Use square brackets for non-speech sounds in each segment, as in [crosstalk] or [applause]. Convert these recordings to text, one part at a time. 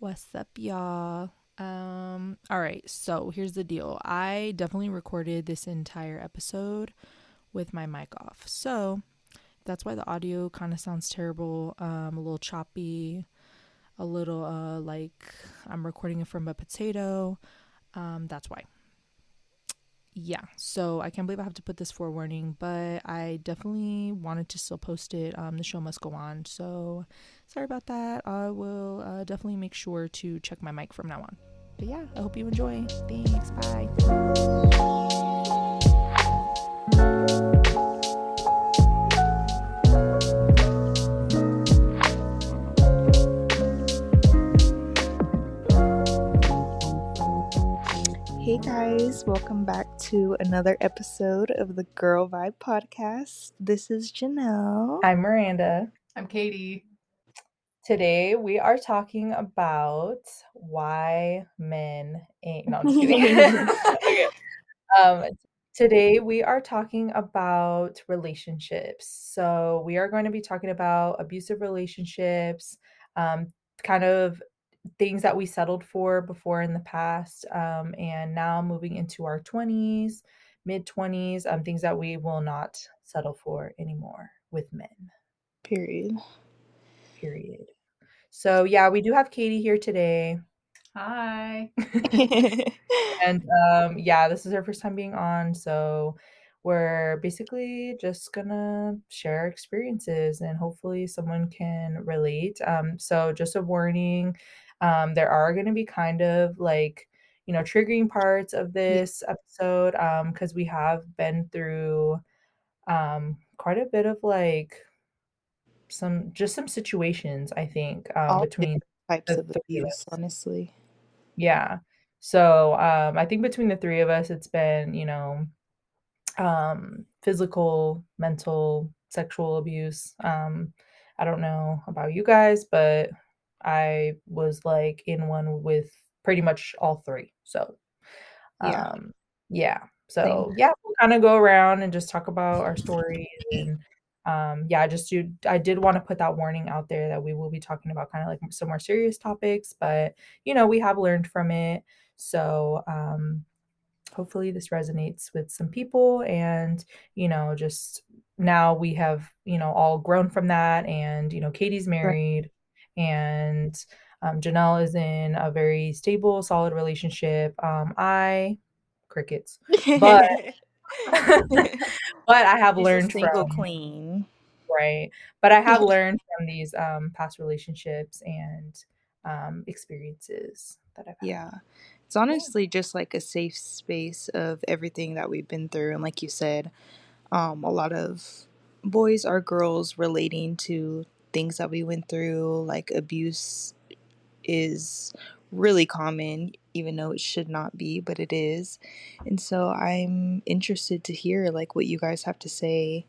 What's up, y'all? Um, all right, so here's the deal. I definitely recorded this entire episode with my mic off. So that's why the audio kind of sounds terrible, um, a little choppy, a little uh like I'm recording it from a potato. Um, that's why. Yeah, so I can't believe I have to put this forewarning, but I definitely wanted to still post it. Um, the show must go on, so sorry about that. I will uh, definitely make sure to check my mic from now on. But yeah, I hope you enjoy. Thanks. Bye. Guys, welcome back to another episode of the Girl Vibe Podcast. This is Jannel. I'm Miranda. I'm Katie. Today we are talking about why men ain't. No, I'm just kidding. [laughs] [laughs] okay. Um, today we are talking about relationships. So we are going to be talking about abusive relationships, um, kind of things that we settled for before in the past, um, and now moving into our 20s, mid 20s, um, things that we will not settle for anymore with men. Period. Period. So yeah, we do have Katie here today. Hi. [laughs] [laughs] and um yeah, this is her first time being on, so we're basically just gonna share experiences and hopefully someone can relate. Um so just a warning, um there are gonna be kind of like you know triggering parts of this episode um because we have been through um quite a bit of like some just some situations I think um between types the of abuse, us. honestly. Yeah. So um I think between the three of us it's been, you know, um physical, mental, sexual abuse. Um I don't know about you guys, but I was like in one with pretty much all three. So Yeah, um yeah. same. So yeah, we'll kind of go around and just talk about our stories and um yeah, I just do I did want to put that warning out there that we will be talking about kind of like some more serious topics, but you know, we have learned from it. So um hopefully this resonates with some people and you know, just now we have, you know, all grown from that and you know, Katie's married and um, Jannel is in a very stable, solid relationship. Um, I crickets, but but I have [laughs] She's learned single from queen. right, but I have [laughs] learned from these um, past relationships and um, experiences that I've had. Yeah. It's honestly just like a safe space of everything that we've been through. And like you said, um, a lot of boys or girls relating to things that we went through, like abuse is really common, even though it should not be, but it is. And so I'm interested to hear like what you guys have to say,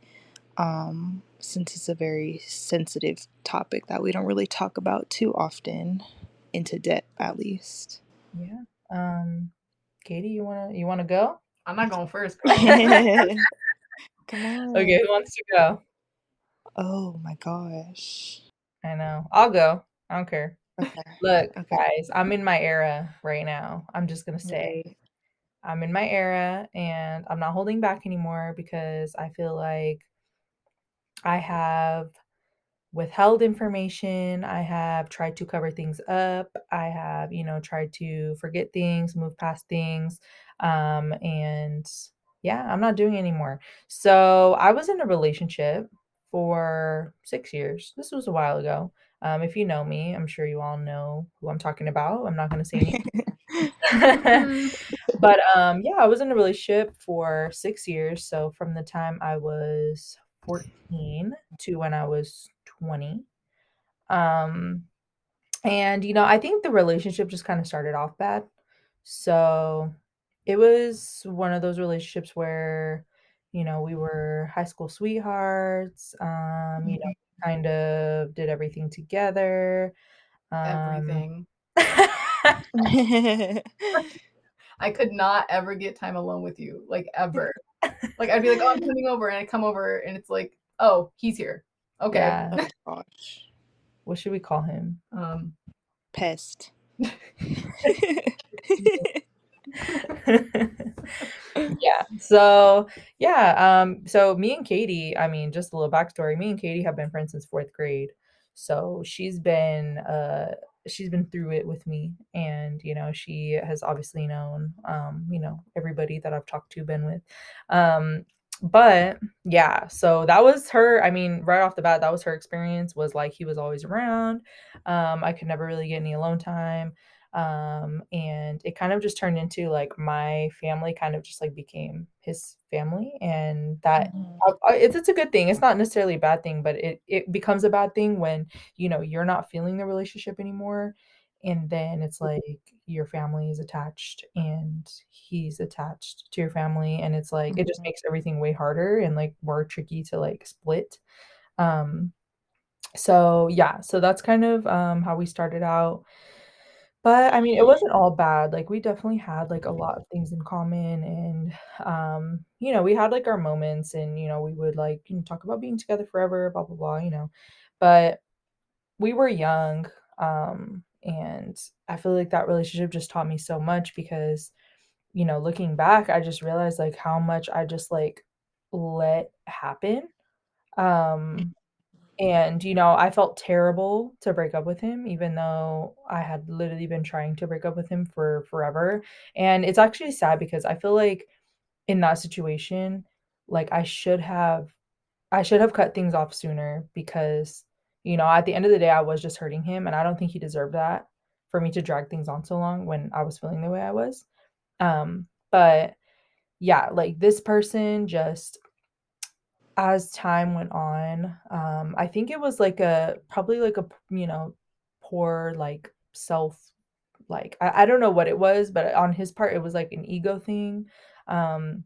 um, since it's a very sensitive topic that we don't really talk about too often, into debt at least. yeah. Um, Katie, you wanna you wanna go? I'm not going first. [laughs] girl. Come [laughs] Okay, who wants to go? Oh my gosh. I know. I'll go. I don't care. Okay. [laughs] Look, Okay. guys, I'm in my era right now. I'm just gonna say. Right. I'm in my era and I'm not holding back anymore because I feel like I have withheld information. I have tried to cover things up. I have, you know, tried to forget things, move past things. Um, and yeah, I'm not doing it anymore. So I was in a relationship for six years. This was a while ago. Um, if you know me, I'm sure you all know who I'm talking about. I'm not going to say. Mm, [laughs] [laughs] but um yeah i was in a relationship for six years so from the time i was 14 to when i was 20 um and you know i think the relationship just kind of started off bad so it was one of those relationships where you know we were high school sweethearts um you know Mhm. kind of did everything together um everything. [laughs] [laughs] I could not ever get time alone with you, like ever. Like I'd be like, "Oh, I'm coming over," and I come over, and it's like, "Oh, he's here." Okay. yeah oh [laughs] gosh. what should we call him Um, Pest. Yeah. So yeah. Um. So me and Katie. I mean, just a little backstory. Me and Katie have been friends since fourth grade. So she's been uh she's been through it with me, and you know she has obviously known um you know everybody that I've talked to, been with, um. But yeah, so that was her. I mean, right off the bat, that was her experience. Was like he was always around. Um, I could never really get any alone time um and it kind of just turned into like my family kind of just like became his family and that Mhm. uh, uh, it's, it's a good thing it's not necessarily a bad thing but it it becomes a bad thing when you know you're not feeling the relationship anymore and then it's like your family is attached and he's attached to your family and it's like it just Mhm. makes everything way harder and like more tricky to like split um so yeah so that's kind of um how we started out but, I mean, it wasn't all bad, like, we definitely had, like, a lot of things in common and, um, you know, we had, like, our moments and, you know, we would, like, you know, talk about being together forever, blah, blah, blah, you know? But we were young, um, and I feel like that relationship just taught me so much because, you know, looking back, I just realized, like, how much I just, like, let happen, um and, you know, I felt terrible to break up with him even though I had literally been trying to break up with him for forever, and it's actually sad because I feel like in that situation, like, I should have I should have cut things off sooner because, you know, at the end of the day, I was just hurting him, and I don't think he deserved that for me to drag things on so long when I was feeling the way I was. Um, but yeah, like, this person just as time went on, um, I think it was like a probably like a you know, poor, like, self like, I I don't know what it was, but on his part, it was like an ego thing, um,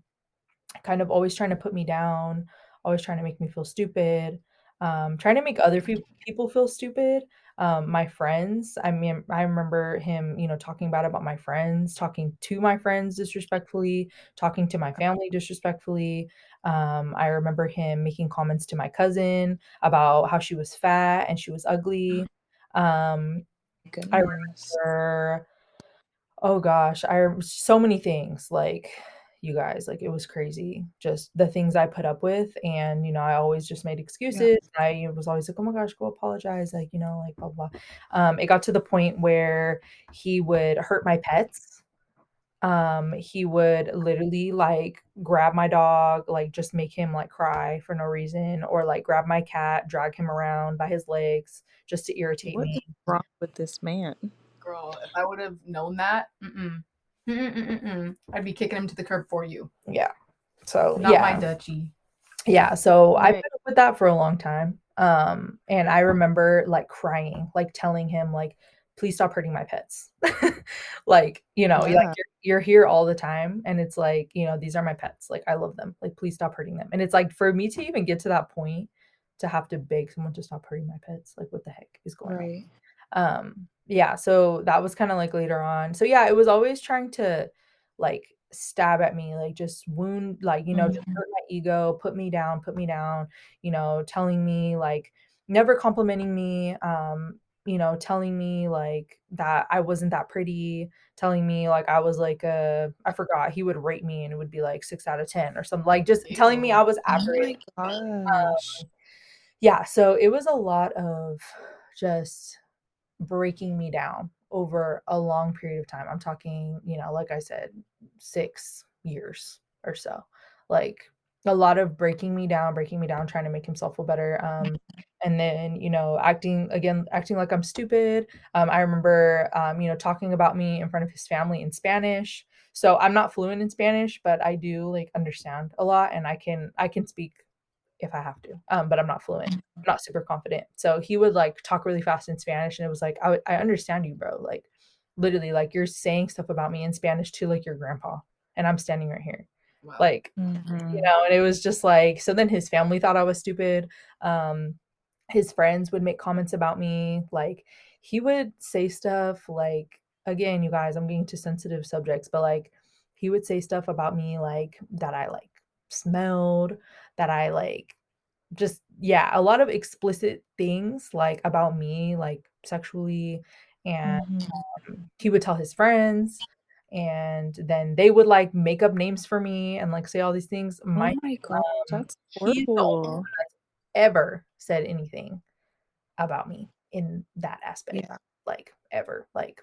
kind of always trying to put me down, always trying to make me feel stupid, um, trying to make other peop people feel stupid, um, my friends, I mean, I remember him, you know, talking bad about my friends, talking to my friends disrespectfully, talking to my family disrespectfully, um, I remember him making comments to my cousin about how she was fat and she was ugly, um, I remember oh gosh, I so many things, like, you guys, like, it was crazy, just the things I put up with, and, you know, I always just made Yeah. excuses, I was always like, "Oh my gosh, go apologize," like, you know, like, blah, blah. Um, it got to the point where he would hurt my pets, um, he would literally, like, grab my dog, like, just make him, like, cry for no reason, or, like, grab my cat, drag him around by his legs just to irritate What me. is wrong with this man? Girl, if I would've known that, mm-mm. Mm-mm, mm, mm, I'd be kicking him to the curb for you. Yeah. So, Not my yeah. duchy. Yeah, so I've been with that for a long time, um, and I remember, like, crying, like, telling him, like, "Please stop hurting my pets." [laughs] Like, you know, like, Yeah. "You're you're here all the time, and it's like, you know, these are my pets, like, I love them, like, please stop hurting them." And it's like, for me to even get to that point, to have to beg someone to stop hurting my pets, like, what the heck is going on? Um, yeah, so that was kinda, like, later on. So, yeah, it was always trying to, like, stab at me, like, just wound like, you know, just Mhm. hurt my ego, put me down, put me down, you know, telling me, like never complimenting me, um, you know, telling me, like, that I wasn't that pretty, telling me, like, I was, like, a I forgot, he would rate me and it would be, like, 6 out of 10 or something, like, just telling me I was Oh average. gosh. Um, yeah, so it was a lot of just breaking me down over a long period of time. I'm talking, you know, like I said, 6 years or so. Like, a lot of breaking me down, breaking me down, trying to make himself feel better, um, Mhm. and then, you know, acting again, acting like I'm stupid. Um, I remember, um, you know, talking about me in front of his family in Spanish. So, I'm not fluent in Spanish, but I do, like, understand a lot, and I can I can speak if I have to, um, but I'm not fluent. I'm Mhm. not super confident. So he would, like, talk really fast in Spanish, and it was like, "I I understand you, bro." Like, literally, like, you're saying stuff about me in Spanish to, like, your grandpa, and I'm standing right here. Wow. Like, you Mhm. know, and it was just like so then his family thought I was stupid. Um, his friends would make comments about me. Like, he would say stuff like again, you guys, I'm getting to sensitive subjects, but, like, he would say stuff about me, like, that I, like, smelled, that I, like just yeah, a lot of explicit things, like, about me, like, sexually, and, Mhm. um he would tell his friends and then they would like make up names for me and like say all these things. Oh My my god, um, that's he's the only one horrible. ever said anything about me in that aspect. Yeah. Like ever. Like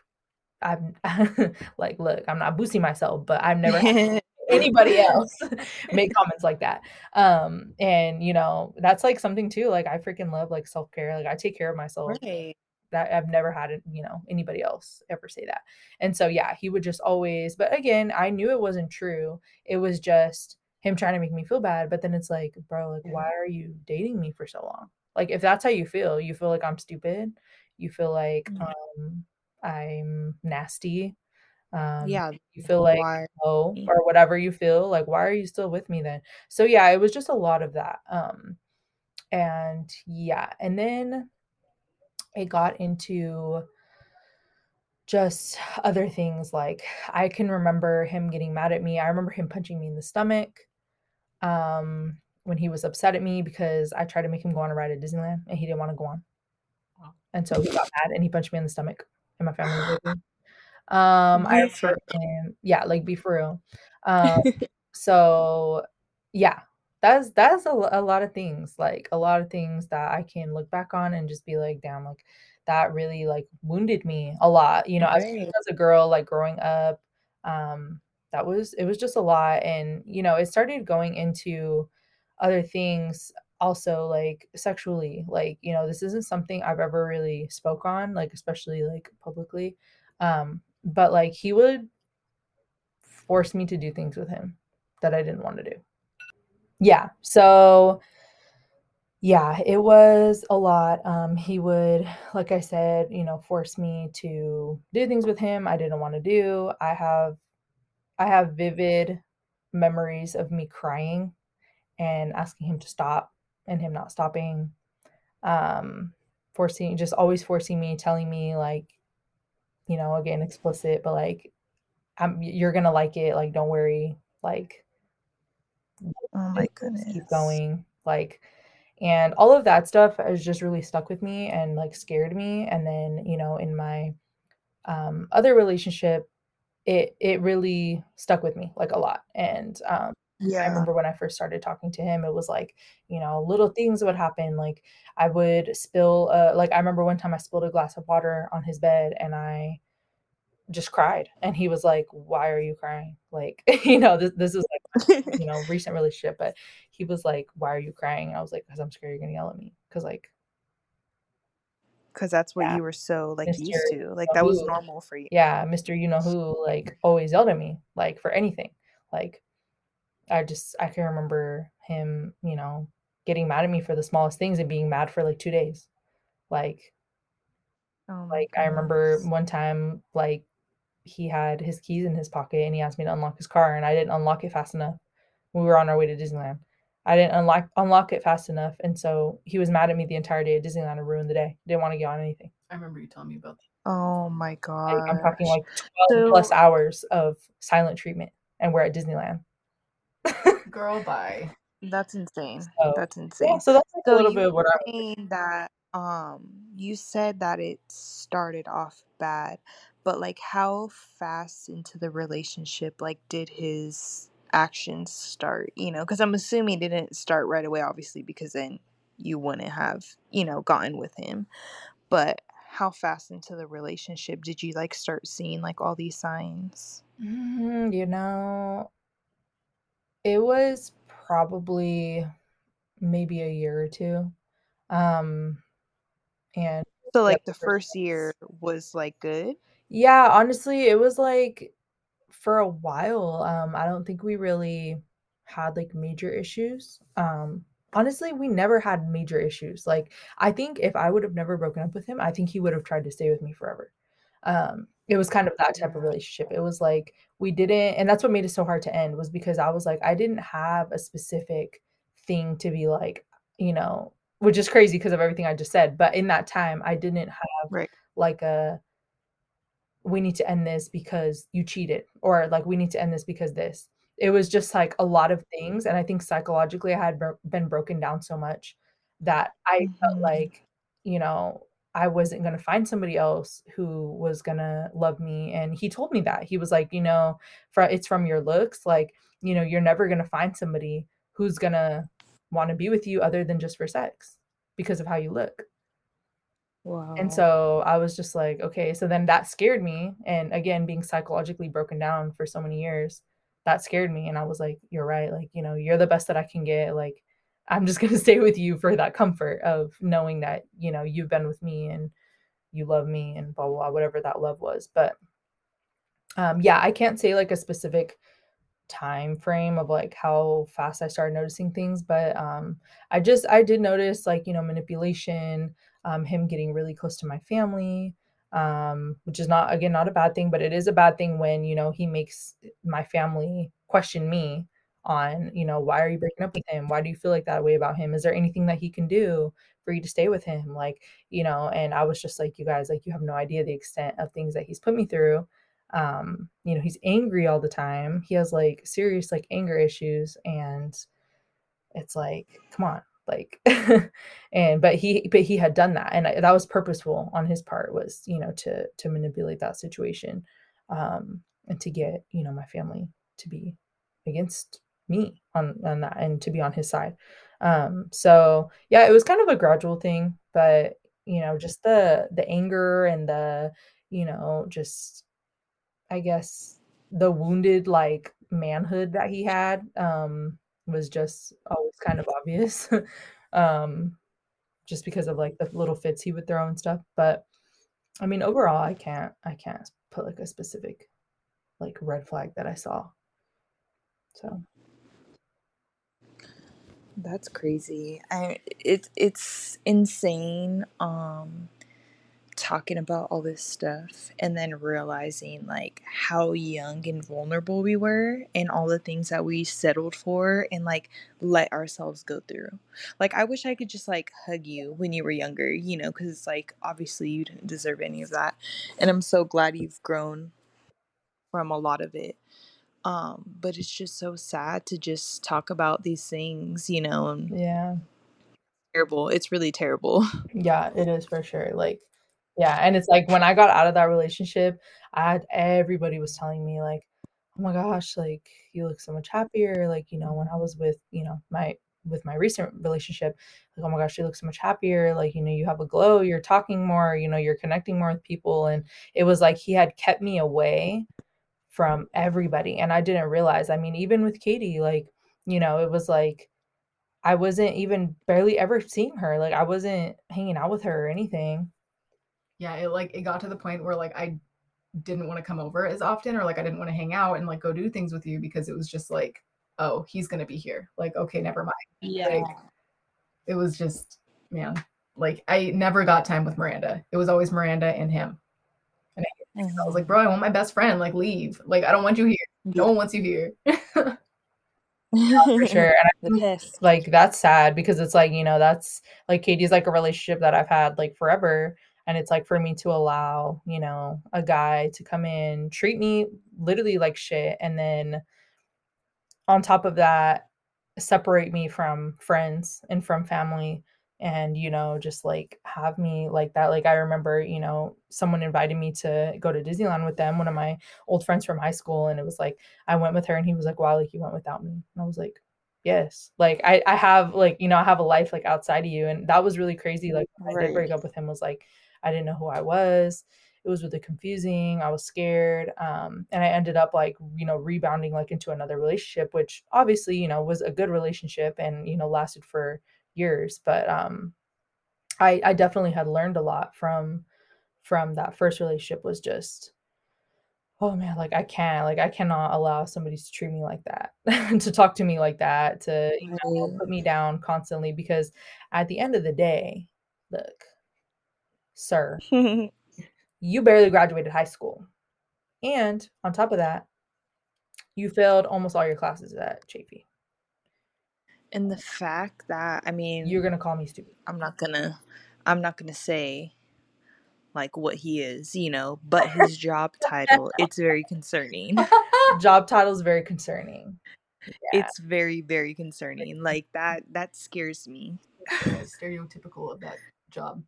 I'm [laughs] like, look, I'm not boosting myself, but I've [laughs] never had anybody [laughs] else [laughs] make comments like that. Um, and you know, that's like something too. Like I freaking love like self-care. Like I take care of myself. right. That I've never had you know, anybody else ever say that. And so yeah, he would just always, but again, I knew it wasn't true. It was just him trying to make me feel bad. But then it's like, bro, like, why are you dating me for so long? Like if that's how you feel, you feel like I'm stupid, you feel like Mhm. um I'm nasty. Um Yeah. you feel like Why? oh or whatever you feel, like why are you still with me then? So yeah, it was just a lot of that. Um and yeah, and then it got into just other things like I can remember him getting mad at me. I remember him punching me in the stomach um when he was upset at me because I tried to make him go on a ride at Disneyland and he didn't want to go on. And so he got mad and he punched me in the stomach and my family was with me. Um I remember him yeah, like be for real. Um [laughs] so yeah, that's that's a, a lot of things, like a lot of things that I can look back on and just be like, damn, like that really like wounded me a lot. You know, as, as a girl, like growing up, um, that was it was just a lot. And, you know, it started going into other things also like sexually. Like, you know, this isn't something I've ever really spoke on, like especially like publicly. Um, but like he would force me to do things with him that I didn't want to do. Yeah. So yeah, it was a lot. Um, he would, like I said, you know, force me to do things with him I didn't want to do. I have I have vivid memories of me crying and asking him to stop and him not stopping. Um, forcing just always forcing me, telling me like, you know, again explicit, but like I'm you're gonna like it, like don't worry, like Oh my goodness. keep going like and all of that stuff has just really stuck with me and like scared me and then you know in my um other relationship it it really stuck with me like a lot and um I remember when I first started talking to him, it was like, you know, little things would happen. Like I would spill, uh, like I remember one time I spilled a glass of water on his bed and I just cried. And he was like, why are you crying? Like, [laughs] you know, this, this is like, you know, [laughs] recent relationship, but he was like, why are you crying? And I was like, because I'm scared you're going to yell at me. Because like, Because that's what yeah, you were so like Mr. used to. Like that was normal for you. yeah, Mr. You know who, like always yelled at me, like for anything. Like I just I can remember him, you know, getting mad at me for the smallest things and being mad for like two days. Like Oh my like I remember one time like he had his keys in his pocket and he asked me to unlock his car and I didn't unlock it fast enough. We were on our way to Disneyland. I didn't unlock unlock it fast enough, and so he was mad at me the entire day at Disneyland and ruined the day. Didn't want to get on anything. I remember you telling me about that. Oh my Like I'm talking like 12 plus hours of silent treatment, and we're at Disneyland. Girl, bye. that's insane. So That's yeah, insane. so that's like a little bit of what were I saying that um you said that it started off bad, but like how fast into the relationship like did his actions start, you know? Because I'm assuming it didn't start right away, obviously, because then you wouldn't have, you know, gotten with him. But how fast into the relationship did you like start seeing like all these signs? Mm, you know, it was probably maybe a year or two. Um, and So like the first year was like good? Yeah, honestly, it was like for a while. Um, I don't think we really had like major issues. Um, honestly, we never had major issues. Like, I think if I would have never broken up with him, I think he would have tried to stay with me forever. Um, it was kind of that type of relationship. It was like we didn't, and that's what made it so hard to end was because I was like, I didn't have a specific thing to be like, you know, which is crazy because of everything I just said. But in that time, I didn't have Right. like a we need to end this because you cheated or like we need to end this because this it was just like a lot of things and i think psychologically i had bro- been broken down so much that i felt Mhm. like you know I wasn't going to find somebody else who was going to love me. And he told me that. He was like, you know, for, it's from your looks. Like, you know, you're never going to find somebody who's going to want to be with you other than just for sex because of how you look. Wow. And so I was just like, okay, so then that scared me. And again, being psychologically broken down for so many years, that scared me. And I was like, you're right. Like, you know, you're the best that I can get. Like, I'm just going [laughs] to stay with you for that comfort of knowing that, you know, you've been with me and you love me and blah, blah, blah whatever that love was. But um, yeah, I can't say like a specific time frame of like how fast I started noticing things, but um, I just, I did notice like, you know, manipulation, um, him getting really close to my family, um, which is not, again, not a bad thing, but it is a bad thing when, you know, he makes my family question me on, you know, why are you breaking up with him? Why do you feel like that way about him? Is there anything that he can do for you to stay with him? Like, you know, and I was just like, you guys, like, you have no idea the extent of things that he's put me through. Um, you know, he's angry all the time. He has like serious like anger issues and it's like, come on, like [laughs] and but he but he had done that and I, that was purposeful on his part was you know to to manipulate that situation um and to get you know my family to be against me on on that and to be on his side um so yeah it was kind of a gradual thing but you know just the the anger and the you know just i guess the wounded like manhood that he had um was just always kind of obvious. [laughs] um, just because of like the little fits he would throw and stuff. But I mean, overall, I can't, I can't put like a specific like red flag that I saw. So that's crazy. I it it's insane. Um, talking about all this stuff and then realizing like how young and vulnerable we were and all the things that we settled for and like let ourselves go through. Like I wish I could just like hug you when you were younger, you know, cuz it's like obviously you didn't deserve any of that. And I'm so glad you've grown from a lot of it. Um but it's just so sad to just talk about these things, you know, and yeah. Terrible. It's really terrible. [laughs] Yeah, it is for sure. Like yeah, and it's like when I got out of that relationship, I had everybody was telling me like, "Oh my gosh, like you look so much happier." Like, you know, when I was with, you know, my with my recent relationship, like, "Oh my gosh, you look so much happier." Like, you know, you have a glow, you're talking more, you know, you're connecting more with people and it was like he had kept me away from everybody and I didn't realize. I mean, even with Katie, like, you know, it was like I wasn't even barely ever seeing her. Like I wasn't hanging out with her or anything yeah, it like it got to the point where like I didn't want to come over as often or like I didn't want to hang out and like go do things with you because it was just like, oh, he's gonna be here. Like, okay, never mind. Yeah. Like, it was just man, like I never got time with Miranda. It was always Miranda and him. And I, mm-hmm. I was like, bro, I want my best friend. Like, leave. Like, I don't want you here. No one wants you here. [laughs] for [laughs] sure. And I think, like that's sad because it's like, you know, that's like Katie's like a relationship that I've had like forever and it's like for me to allow you know a guy to come in treat me literally like shit and then on top of that separate me from friends and from family and you know just like have me like that like i remember you know someone invited me to go to disneyland with them one of my old friends from high school and it was like i went with her and he was like wow like you went without me and i was like yes like i i have like you know i have a life like outside of you and that was really crazy like right. i did break up with him was like I didn't know who I was. It was really confusing. I was scared. Um, and I ended up like, you know, rebounding like into another relationship, which obviously, you know, was a good relationship and, you know, lasted for years. But um I I definitely had learned a lot from from that first relationship was just oh man like i can't like i cannot allow somebody to treat me like that [laughs] to talk to me like that to you know, put me down constantly because at the end of the day look sir, [laughs] you barely graduated high school. And on top of that, you failed almost all your classes at Chaffey. And the fact that I mean You're gonna call me stupid. I'm not gonna I'm not gonna say like what he is, you know, but his [laughs] job title, it's very concerning. [laughs] job title is very concerning. Yeah. It's very, very concerning. Like that [laughs] that scares me. stereotypical of that job.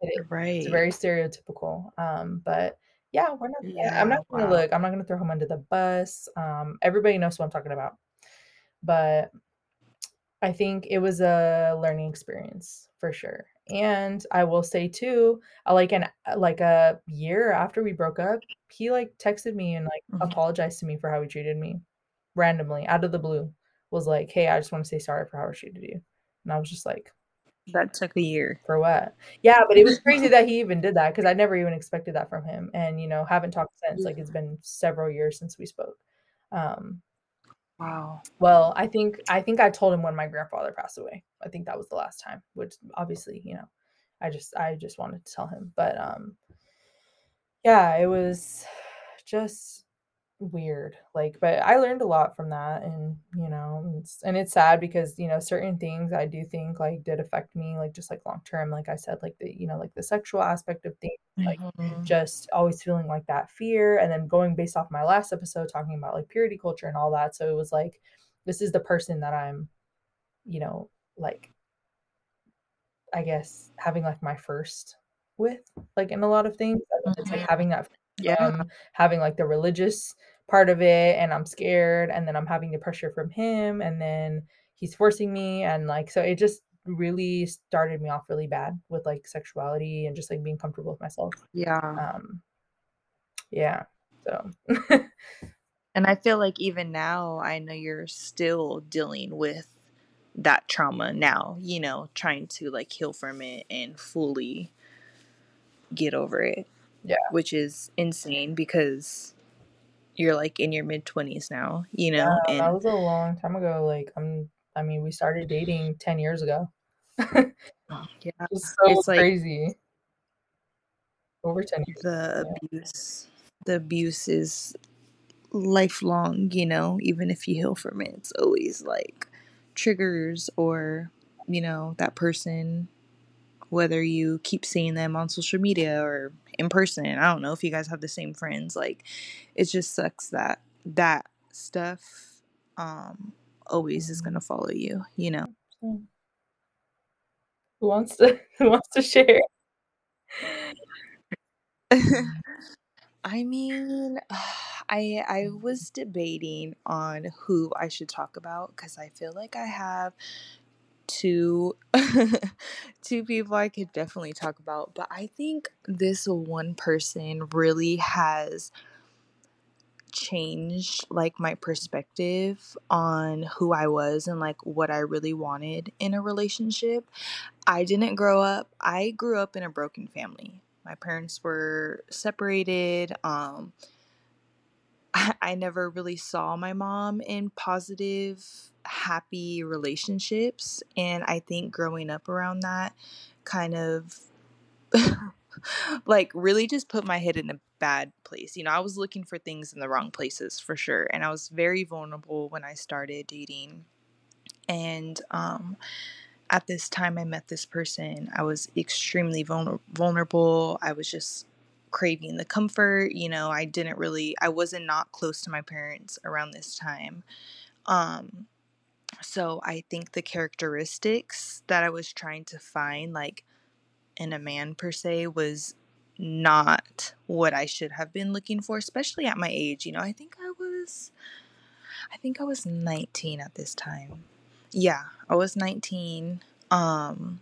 It is. It's very stereotypical. Um, but yeah, we're not. Yeah. I'm not gonna Wow. look. I'm not gonna throw him under the bus. Um, everybody knows what I'm talking about. But I think it was a learning experience for sure. And I will say too, uh, like an uh, like a year after we broke up, he like texted me and like Mhm. apologized to me for how he treated me randomly out of the blue. Was like, "Hey, I just want to say sorry for how I treated you." And I was just like, That took a year. for what? Yeah, but it was [laughs] crazy that he even did that because I never even expected that from him. And you know, haven't talked since. Like it's been several years since we spoke. Um, Wow. well, I think I think I told him when my grandfather passed away. I think that was the last time, which obviously, you know, I just I just wanted to tell him. But um yeah, it was just weird. Like, but I learned a lot from that and, you know, it's, and it's sad because, you know, certain things I do think like did affect me like just like long term like I said like the, you know, like the sexual aspect of things like Mhm. just always feeling like that fear and then going based off my last episode talking about like purity culture and all that so it was like this is the person that i'm you know like i guess having like my first with like in a lot of things think it's like Mhm. having that Yeah. um, having like the religious part of it and i'm scared and then i'm having the pressure from him and then he's forcing me and like so it just really started me off really bad with like sexuality and just like being comfortable with myself Yeah. um yeah so [laughs] And I feel like even now, I know you're still dealing with that trauma now, you know, trying to like heal from it and fully get over it. Yeah. Which is insane because you're like in your mid 20s now, you know, yeah, that was a long time ago like i'm i mean we started dating 10 years ago it's yeah, so It's like- crazy over 10 years the Yeah. abuse, the abuse is lifelong, you know, even if you heal from it, it's always like triggers or, you know, that person, whether you keep seeing them on social media or in person. I don't know if you guys have the same friends. Like, it just sucks that that stuff um always is gonna follow you, you know. Who wants to [laughs] who wants to share? [laughs] I mean, [sighs] I I was debating on who I should talk about because I feel like I have two [laughs] two people I could definitely talk about, but I think this one person really has changed like my perspective on who I was and like what I really wanted in a relationship. I didn't grow up. I grew up in a broken family. My parents were separated. Um I, [laughs] I never really saw my mom in positive, happy relationships. And I think growing up around that kind of [laughs] [laughs] like really just put my head in a bad place. You know, I was looking for things in the wrong places for sure. And I was very vulnerable when I started dating. And um at this time I met this person, I was extremely vulner- vulnerable. I was just craving the comfort, you know, I didn't really I wasn't not close to my parents around this time. Um so I think the characteristics that I was trying to find like in a man per se was not what I should have been looking for, especially at my age. You know, I think I was I think I was 19 at this time. Yeah, I was 19. Um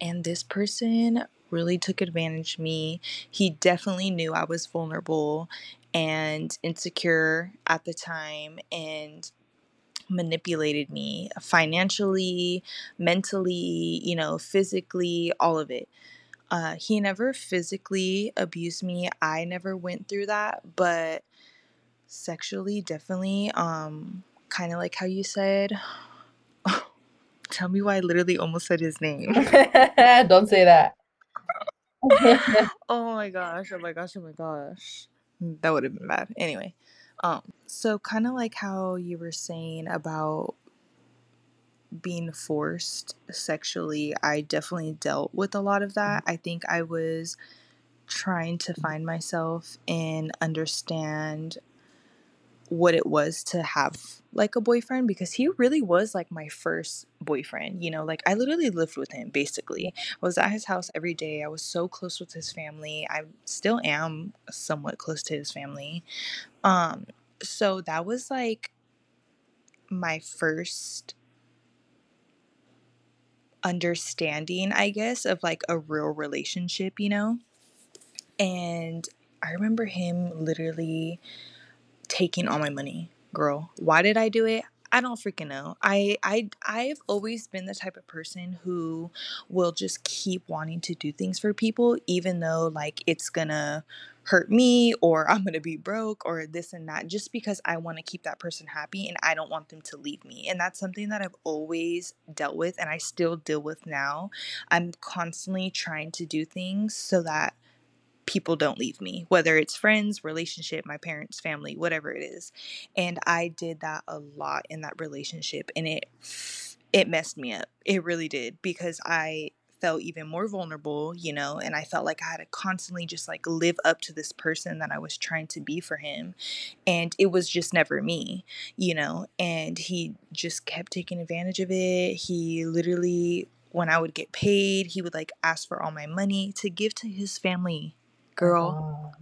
and this person really took advantage of me. He definitely knew I was vulnerable and insecure at the time and manipulated me financially, mentally, you know, physically, all of it. Uh, he never physically abused me. I never went through that, but sexually, definitely. Um, kind of like how you said. [sighs] Tell me why I literally almost said his name. [laughs] don't say that [laughs] oh my gosh! Oh my gosh! Oh my gosh! That would have been bad. Anyway, um, so kind of like how you were saying about being forced sexually, I definitely dealt with a lot of that. I think I was trying to find myself and understand what it was to have like a boyfriend because he really was like my first boyfriend. You know, like I literally lived with him basically. I was at his house every day. I was so close with his family. I still am somewhat close to his family. Um so that was like my first understanding, I guess, of like a real relationship, you know? And I remember him literally taking all my money, girl. Why did I do it? I don't freaking know. I I I've always been the type of person who will just keep wanting to do things for people even though like it's gonna hurt me or [laughs] I'm going to be broke or this and that just because I want to keep that person happy and I don't want them to leave me. And that's something that I've always dealt with and I still deal with now. I'm constantly trying to do things so that people don't leave me, whether it's friends, relationship, my parents, family, whatever it is. And I did that a lot in that relationship and it it messed me up. It really did because I felt even more vulnerable, you know, and I felt like I had to constantly just like live up to this person that I was trying to be for him. And it was just never me, you know, and he just kept taking advantage of it. He literally, when I would get paid, he would like ask for all my money to give to his family, girl.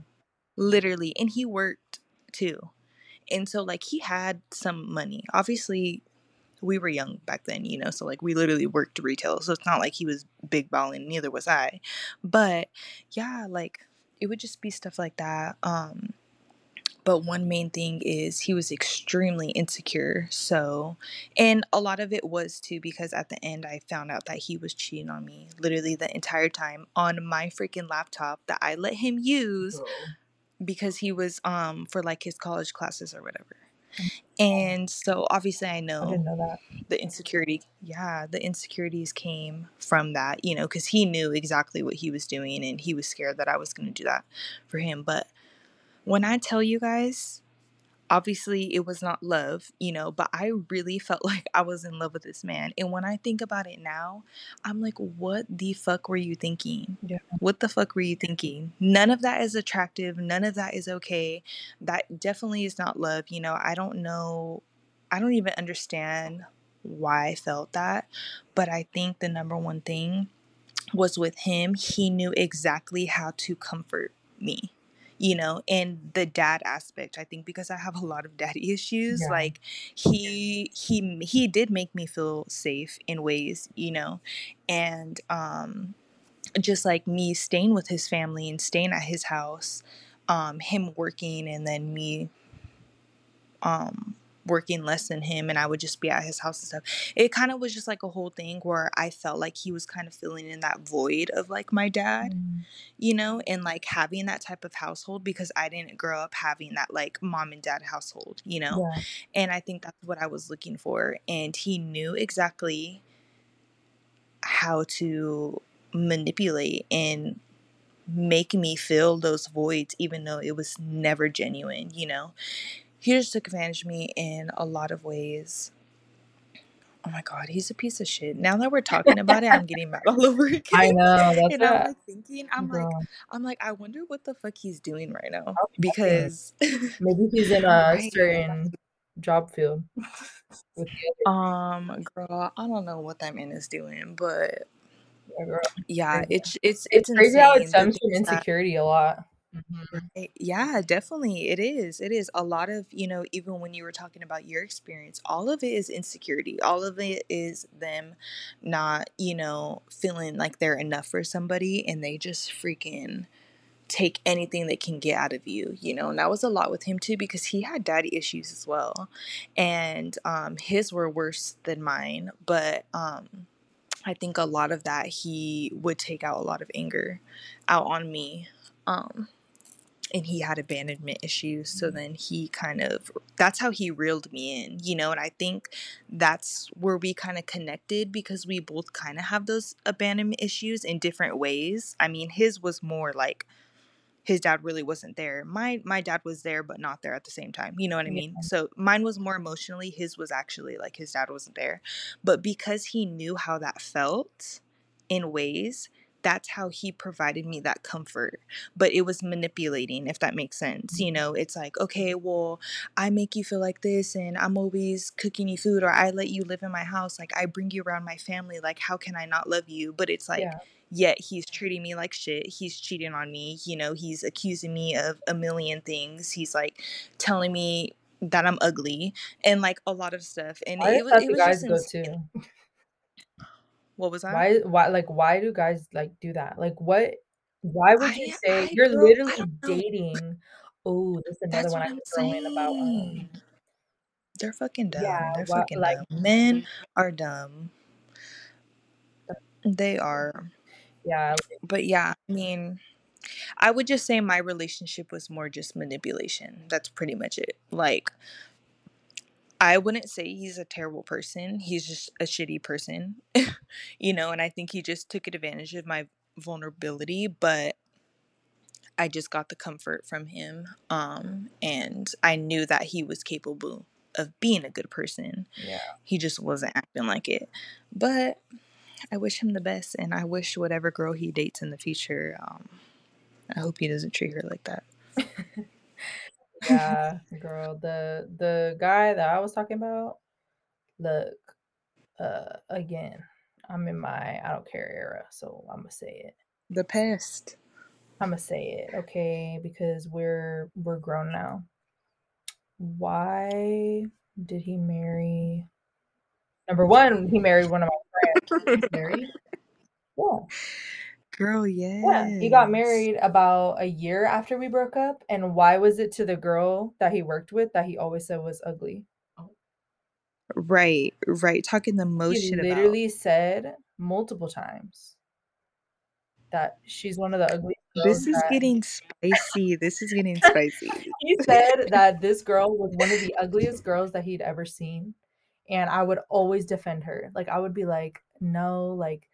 Literally. And he worked too. And so, like, he had some money. Obviously, we were young back then, you know, so like we literally worked retail. So it's not like he was big balling, neither was I. But yeah, like it would just be stuff like that. Um but one main thing is he was extremely insecure. So, and a lot of it was too because at the end I found out that he was cheating on me literally the entire time on my freaking laptop that I let him use because he was um for like his college classes or whatever. And so obviously I I know didn't know that. the insecurity yeah, the insecurities came from that, you know, cuz he knew exactly what he was doing and he was scared that I was going to do that for him. But when I tell you guys obviously it was not love, you know, but I really felt [laughs] like I was in love with this man. And when I think about it now, I'm like, what the fuck were you thinking? Yeah. What the fuck were you thinking? None of that is attractive. None of that is okay. That definitely is not love. You know, I don't know. I don't even understand why I felt that. But I think the number one thing was with him, he knew exactly how to comfort me you know and the dad aspect i think because i have a lot of daddy issues Yeah. like he he he did make me feel safe in ways you know and um just like me staying with his family and staying at his house um him working and then me um working less than him and I would just be at his house and stuff. It kind of was just like a whole thing where I felt like he was kind of filling in that void of like my dad, Mm. you know, and like having that type of household because I didn't grow up having that like mom and dad household, you know. Yeah. And I think that's what I was looking for and he knew exactly how to manipulate and make me fill those voids even though it was never genuine, you know. He just took advantage of me in a lot of ways. Oh my god, he's a piece of shit. Now that we're talking about it, I'm getting mad all over [laughs] again. I know. [laughs] That's and I'm like thinking, I'm like, I'm like, I wonder what the fuck he's doing right now Probably nothing. because Maybe [laughs] he's in a certain job field Um, girl, I don't know what that man is doing, but girl. yeah, it's it's It's it's crazy how it stems from things that insecurity a lot. Mhm. Yeah, definitely. It is. It is. A lot of, you know, even when you were talking about your experience, all of it is insecurity. All of it is them not, you know, feeling like they're enough for somebody and they just freaking take anything they can get out of you, you know. And that was a lot with him too because he had daddy issues as well. And um his were worse than mine, but um I think a lot of that he would take out a lot of anger out on me. Um and he had abandonment issues so mm-hmm. then he kind of that's how he reeled me in you know and i think that's where we kind of connected because we both kind of have those abandonment issues in different ways. I mean his was more like his dad really wasn't there. My my dad was there but not there at the same time you know what i Yeah. mean so mine was more emotionally his was actually like his dad wasn't there. But because he knew how that felt in ways that's how he provided me that comfort but it was manipulating if that makes sense you know it's like okay well i make you feel like this and i'm always cooking you food or i let you live in my house like i bring you around my family like how can i not love you but it's like Yeah. yet he's treating me like shit he's cheating on me you know he's accusing me of a million things he's like telling me that i'm ugly and like a lot of stuff and Why it was it was just to? What was that Why why like why do guys like do that? Like what why would you i say i you're literally dating oh, this is another That's one I I'm throw in about um. They're fucking yeah, dumb. They're what fucking like dumb. Men are dumb. They are. yeah, But yeah, I mean, I would just say my relationship was more just manipulation. That's pretty much it. Like, I wouldn't say he's a terrible person. He's just a shitty person, [laughs] you know, and I think he just took advantage of my vulnerability, but I just got the comfort from him. Um, and I knew that he was capable of being a good person. yeah. He just wasn't acting like it. But I wish him the best, and I wish whatever girl he dates in the future, um, I hope he doesn't treat her like that. [laughs] Yeah, girl. The the guy that I was talking about, look, uh again, I'm in my I don't care era, so I'm gonna say it. The past. I'm gonna say it, okay, because we're we're grown now. Why did he marry? Number one, he married one of my friends. Married? [laughs] Yeah, Girl, yes. yeah. He got married about a year after we broke up. And why was it to the girl that he worked with that he always said was ugly? Oh. Right, right. Talking the most he shit about. literally said multiple times that she's one of the ugliest This is that- getting spicy. This is getting spicy. [laughs] he said that this girl was one of the ugliest girls that he'd ever seen and i would always defend her like i would be like no like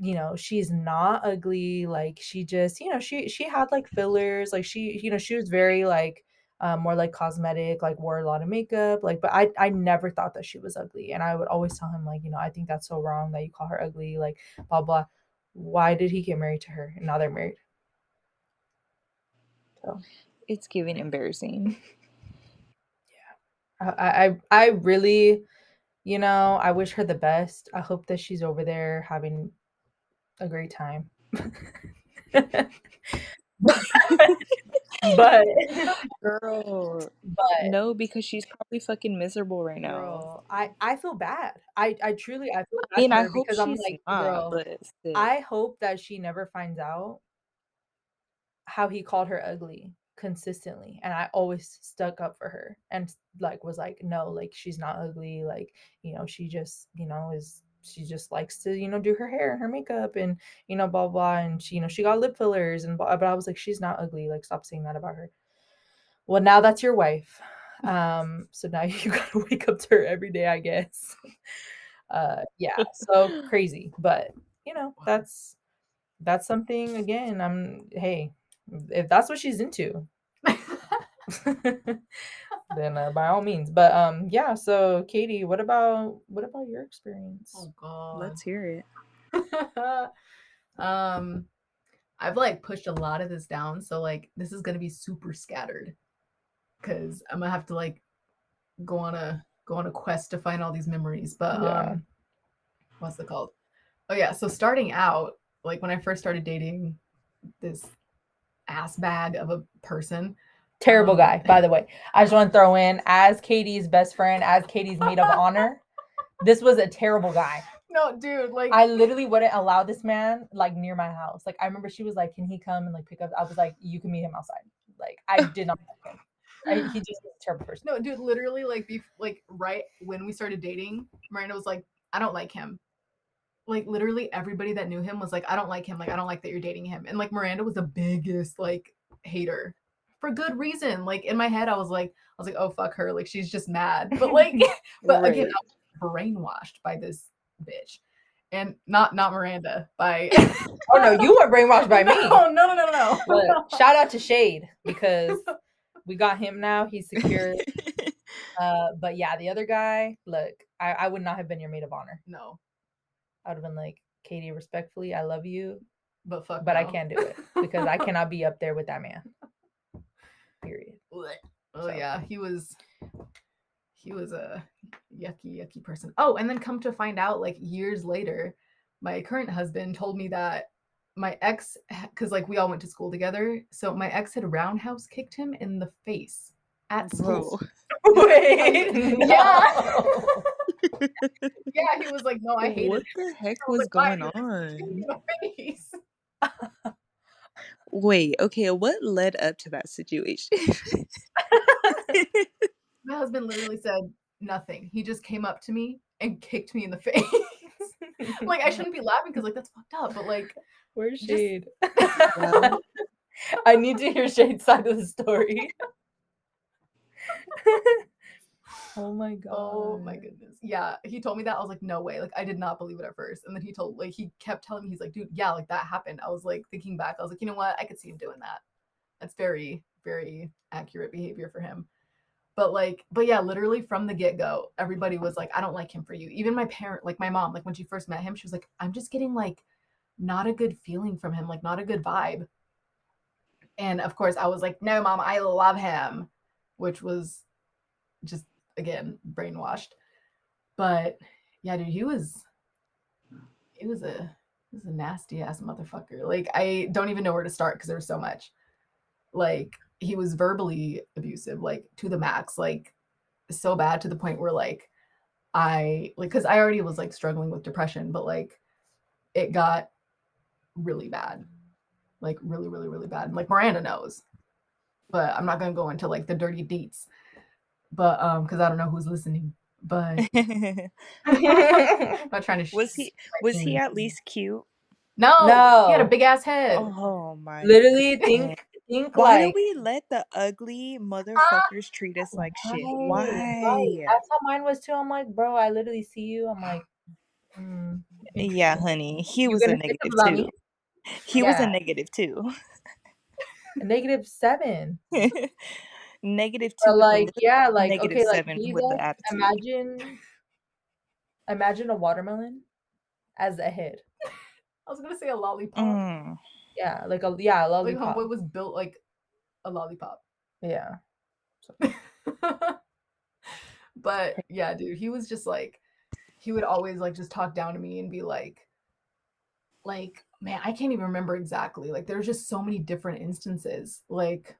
you know she's not ugly like she just you know she she had like fillers like she you know she was very like um, more like cosmetic like wore a lot of makeup like but i i never thought that she was ugly and i would always tell him like you know i think that's so wrong that you call her ugly like blah blah why did he get married to her and now they're married so It's giving embarrassing. Yeah i, I I really, you know, I wish her the best. I hope that she's over there having a great time. [laughs] but Girl. but No, because she's probably fucking miserable right now. girl, I I feel bad. I I truly I feel bad I mean, I hope because I'm like, not, girl. I hope that she never finds out how he called her ugly consistently and i always stuck up for her and like was like no like she's not ugly like you know she just you know is she just likes to you know do her hair and her makeup and you know blah blah and she you know she got lip fillers and blah, but i was like she's not ugly like stop saying that about her. Well now that's your wife um [laughs] so now [laughs] you gotta wake up to her every day i guess. [laughs] Uh yeah so crazy but you know that's that's something again i'm hey if that's what she's into then uh, by all means but um yeah so katie what about what about your experience oh god. Let's hear it. [laughs] um I've like pushed a lot of this down, so like this is gonna be super scattered. Cause I'm gonna have to like go on a go on a quest to find all these memories. But Yeah. um what's it called? Oh yeah, so starting out, like when I first started dating this ass bag of a person. Terrible um, guy [laughs] by the way. I just want to throw in as katie's best friend as katie's maid of honor this was a terrible guy. No, dude, like i literally wouldn't allow this man like near my house. Like i remember she was like can he come and like pick up? I was like you can meet him outside. Like i did not like him. I, [laughs] he just was a terrible person. No, dude, literally, like, bef- like right when we started dating, Miranda was like, "I don't like him." Like, literally, everybody that knew him was like, "I don't like him." Like, I don't like that you're dating him. And like, Miranda was the biggest like hater for good reason. Like in my head, I was like, I was like, "Oh fuck her!" Like she's just mad. But like, [laughs] [laughs] but again, I was brainwashed by this bitch, and not not Miranda by. [laughs] oh no you were brainwashed by me No, no, no, no, no. Look, shout out to shade because we got him now he's secure uh but yeah the other guy look I, I would not have been your maid of honor no. I would have been like, Katie, respectfully, I love you. but fuck. but I can't do it because I cannot be up there with that man. Period. Oh So- yeah, he was he was a yucky yucky person. Oh, and then come to find out like years later, my current husband told me that my ex cuz like we all went to school together, so my ex had roundhouse kicked him in the face at school. Bro. [laughs] [laughs] Wait, [laughs] Yeah. no. Yeah, he was like, "No, I hate what it the heck was was like, going "Why on? In the face." Wait, okay, what led up to that situation? [laughs] [laughs] My husband literally said nothing. He just came up to me and kicked me in the [laughs] face. like I shouldn't be laughing because like that's fucked up, but like Where's Just- Shade? Well- I need to hear Shade's side of the story. Oh, oh my god. Oh my goodness. Yeah, he told me that. I was like, no way. Like, I did not believe it at first. And then he told, like, he kept telling me, he's like, dude, yeah, like that happened. I was like, thinking back, I was like, you know what? I could see him doing that. That's very, very accurate behavior for him. But like, but yeah, literally from the get go, everybody was like, I don't like him for you. Even my parent, like my mom, like when she first met him, she was like, I'm just getting like not a good feeling from him, like not a good vibe. And of course, I was like, no, mom, I love him, which was just again brainwashed. But yeah, dude, he was he was a he was a nasty ass motherfucker. Like I don't even know where to start because there was so much. Like he was verbally abusive, like to the max, like so bad to the point where like I like because I already was like struggling with depression, but like it got really bad. Like really, really, really bad. Like Miranda knows. But I'm not gonna go into like the dirty deets. But um, because I don't know who's listening. But I'm [laughs] not trying to was he was he at least cute? No, no, he had a big ass head. Oh my Literally goodness. think think Why like do we let the ugly motherfuckers treat us like shit? Why? right. That's how mine was too. I'm like, bro, I literally see you. I'm like, mm, Yeah, honey. He You're was a negative too. me? He was a negative too. A negative seven. [laughs] negative two. Like, yeah, like negative okay, like seven he with the like, attitude. imagine imagine a watermelon as a head. [laughs] I was gonna say a lollipop. Mm. Yeah, like a yeah, a Like lollipop. homeboy was built like a lollipop. Yeah. [laughs] but yeah, dude, he was just like he would always like just talk down to me and be like like man, I can't even remember exactly. Like there's just so many different instances. Like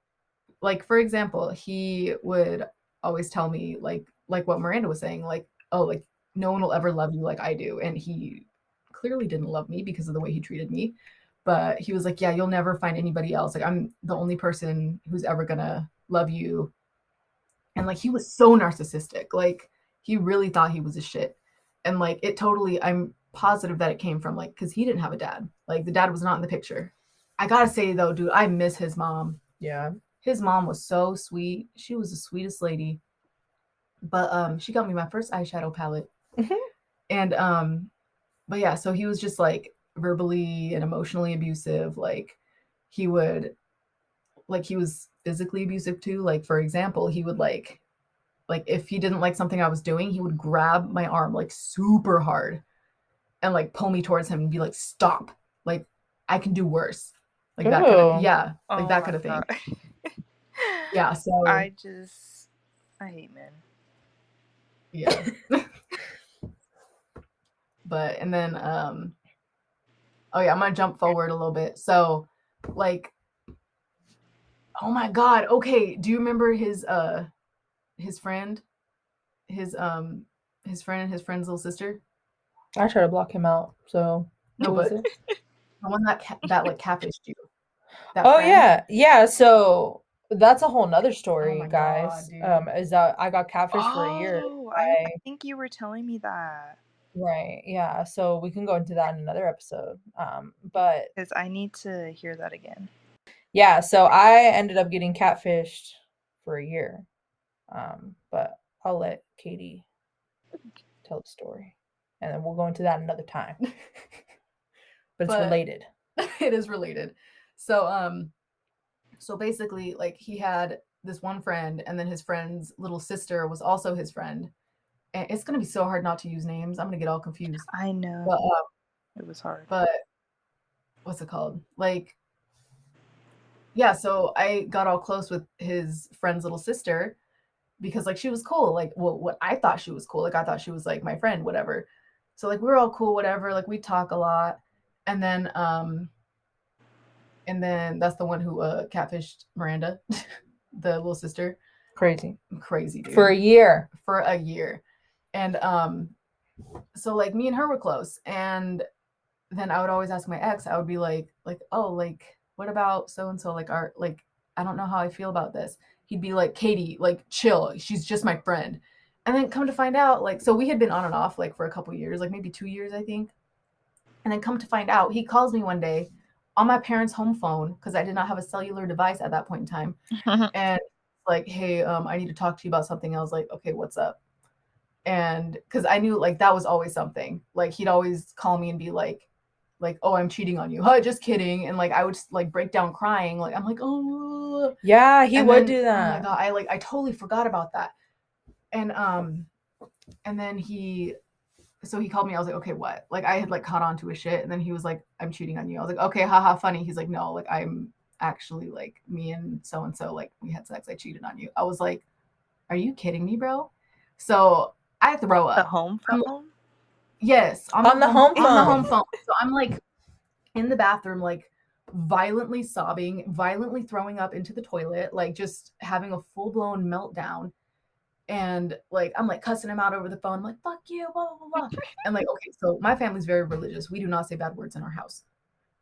like for example, he would always tell me like like what Miranda was saying like oh like no one will ever love you like I do and he clearly didn't love me because of the way he treated me but he was like yeah you'll never find anybody else like i'm the only person who's ever gonna love you and like he was so narcissistic like he really thought he was a shit and like it totally i'm positive that it came from like because he didn't have a dad like the dad was not in the picture i gotta say though dude i miss his mom Yeah. His mom was so sweet. She was the sweetest lady. But um she got me my first eyeshadow palette. Mhm. and um but yeah so he was just like verbally and emotionally abusive. Like he would like he was physically abusive too. Like for example he would like like if he didn't like something i was doing he would grab my arm like super hard and like pull me towards him and be like stop. Like i can do worse. Like that kind of yeah like Oh that kind of thing. God. [laughs] yeah so I just I hate men. yeah [laughs] but and then um oh yeah i'm gonna jump forward a little bit so like oh my god okay do you remember his uh his friend his um his friend and his friend's little sister I try to block him out. So no who was but it? [laughs] the one that ca- that like catfished you that Oh friend? yeah, yeah. So that's a whole nother story, Oh my God, guys. dude. um, is that I got catfished for a year. Oh, I, I by- think you were telling me that Right. Yeah. So we can go into that in another episode. Um, but because I need to hear that again. yeah, so I ended up getting catfished for a year. Um, but I'll let Katie tell the story. And then we'll go into that another time. [laughs] But it's But- related. [laughs] it is related. So um so basically like he had this one friend and then his friend's little sister was also his friend. And it's going to be so hard not to use names. I'm going to get all confused. I know But uh, it was hard. but what's it called? Like yeah, so I got all close with his friend's little sister because like she was cool. Like well, what I thought she was cool. Like I thought she was like my friend, whatever. So like we are all cool, whatever. Like we talk a lot. And then um and then that's the one who uh catfished Miranda, [laughs] the little sister. Crazy. Crazy dude. For a year. For a year. And um so like me and her were close and then I would always ask my ex, I would be like, like, oh, like, what about so and so? Like, our like, I don't know how I feel about this. He'd be like, Katie, like, chill. She's just my friend. And then come to find out, like, so we had been on and off like for a couple years, like maybe two years, I think. And then come to find out, he calls me one day on my parents' home phone because I did not have a cellular device at that point in time. [laughs] and like, hey, um, I need to talk to you about something. I was like, okay, what's up? And because I knew like that was always something. Like he'd always call me and be like, like, oh, I'm cheating on you. [laughs] Huh, just kidding. And like I would just like break down crying. Like I'm like, oh yeah, he and would then, do that. Oh my god, I like I totally forgot about that. And um and then he so he called me, I was like, okay, what? Like I had like caught on to his shit, and then he was like, I'm cheating on you. I was like, okay, haha, funny. He's like, no, like I'm actually like me and so and so, like we had sex, I cheated on you. I was like, Are you kidding me, bro? So I throw up. The home phone? Yes, on, on the, home, phone. On the home phone. So I'm like in the bathroom, like violently sobbing, violently throwing up into the toilet, like just having a full blown meltdown. And like I'm like cussing him out over the phone. I'm like, fuck you, blah, blah, blah. [laughs] and like, okay, so my family's very religious. We do not say bad words in our house.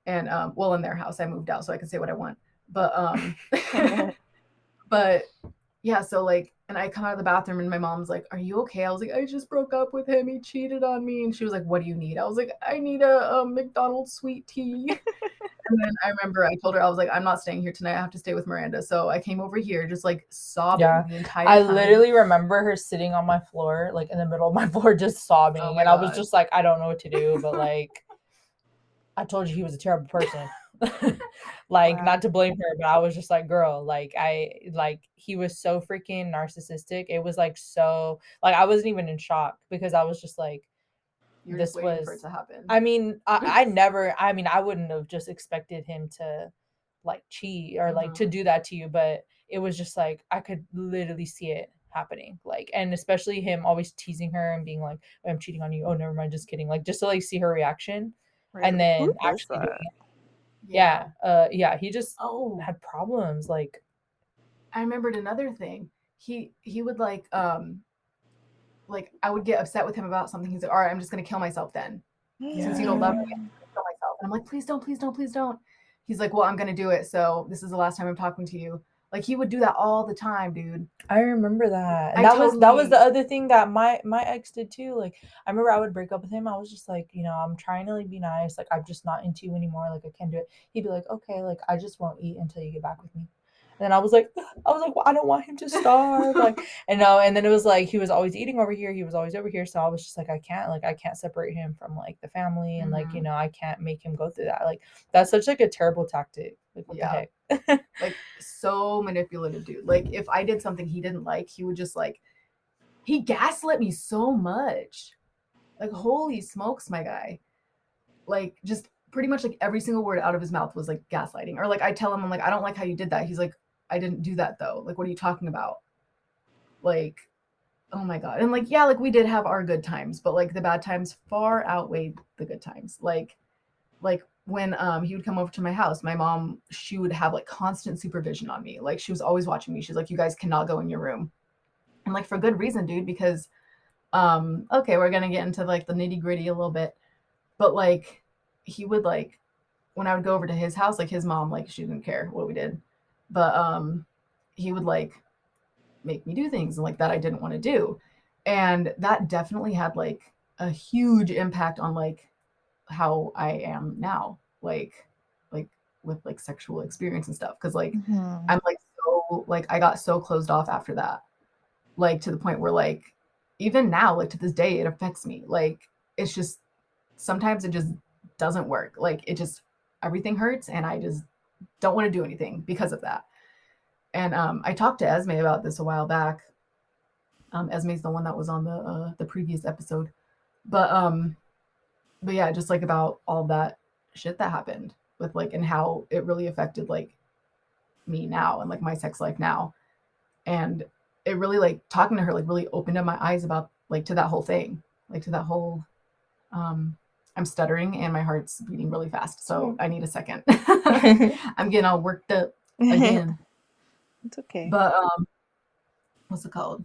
And um, well, in their house, I moved out so I can say what I want. But um [laughs] [laughs] but yeah, so like and I come out of the bathroom and my mom's like, Are you okay? I was like, I just broke up with him. He cheated on me. And she was like, What do you need? I was like, I need a, a McDonald's sweet tea. And then I remember I told her, I was like, I'm not staying here tonight. I have to stay with Miranda. So I came over here just like sobbing yeah. the entire I time. literally remember her sitting on my floor, like in the middle of my [laughs] floor, just sobbing. Oh and God. I was just like, I don't know what to do. But like, I told you he was a terrible person. [laughs] like wow. not to blame her but i was just like girl like i like he was so freaking narcissistic it was like so like i wasn't even in shock because i was just like You're this just was for it to happen i mean I, I, [laughs] never i mean i wouldn't have just expected him to like cheat or like mm-hmm. to do that to you but it was just like i could literally see it happening like and especially him always teasing her and being like oh, i'm cheating on you oh never mind just kidding like just to like see her reaction right. and then actually yeah. yeah. Uh yeah, he just oh had problems like I remembered another thing. He he would like um like I would get upset with him about something. He's like, "All right, I'm just going to kill myself then." Yeah. Since you don't love me, I'm kill myself. And I'm like, "Please don't, please don't, please don't." He's like, "Well, I'm going to do it. So, this is the last time I'm talking to you." Like he would do that all the time, dude. I remember that. And I that totally... was that was the other thing that my my ex did too. Like I remember I would break up with him. I was just like, you know, I'm trying to like be nice. Like I'm just not into you anymore. Like I can't do it. He'd be like, okay, like I just won't eat until you get back with me. And I was like, I was like, well, I don't want him to starve. like, [laughs] and no, and then it was like he was always eating over here. He was always over here. So I was just like, I can't, like, I can't separate him from like the family, and mm-hmm. like, you mm-hmm. know, I can't make him go through that. Like, that's such like a terrible tactic. Like, what yeah. the heck? [laughs] like, so manipulative, dude. Like, if I did something he didn't like, he would just like, he gaslit me so much. Like, holy smokes, my guy. Like, just pretty much like every single word out of his mouth was like gaslighting. Or like I tell him, I'm like, I don't like how you did that. He's like, I didn't do that though. Like, what are you talking about? Like, oh my god. And like, yeah, like we did have our good times, but like the bad times far outweighed the good times. Like, like when um he would come over to my house, my mom, she would have like constant supervision on me. Like she was always watching me. She's like, you guys cannot go in your room. And like for good reason, dude, because um, okay, we're gonna get into like the nitty-gritty a little bit. But like he would like when I would go over to his house, like his mom, like she didn't care what we did but um he would like make me do things like that I didn't want to do. And that definitely had like a huge impact on like how I am now. Like like with like sexual experience and stuff. Cause like mm-hmm. I'm like so like I got so closed off after that. Like to the point where like even now, like to this day, it affects me. Like it's just sometimes it just doesn't work. Like it just everything hurts and I just don't want to do anything because of that. And um, I talked to Esme about this a while back. Um, Esme's the one that was on the uh, the previous episode, but um, but yeah, just like about all that shit that happened. with like and how it really affected like me now and like my sex life now. And it really like talking to her like really opened up my eyes about like to that whole thing, like to that whole um I'm stuttering and my heart's beating really fast. So I need a second. [laughs] [laughs] I'm getting all worked up [laughs] again. it's okay. But um what's it called?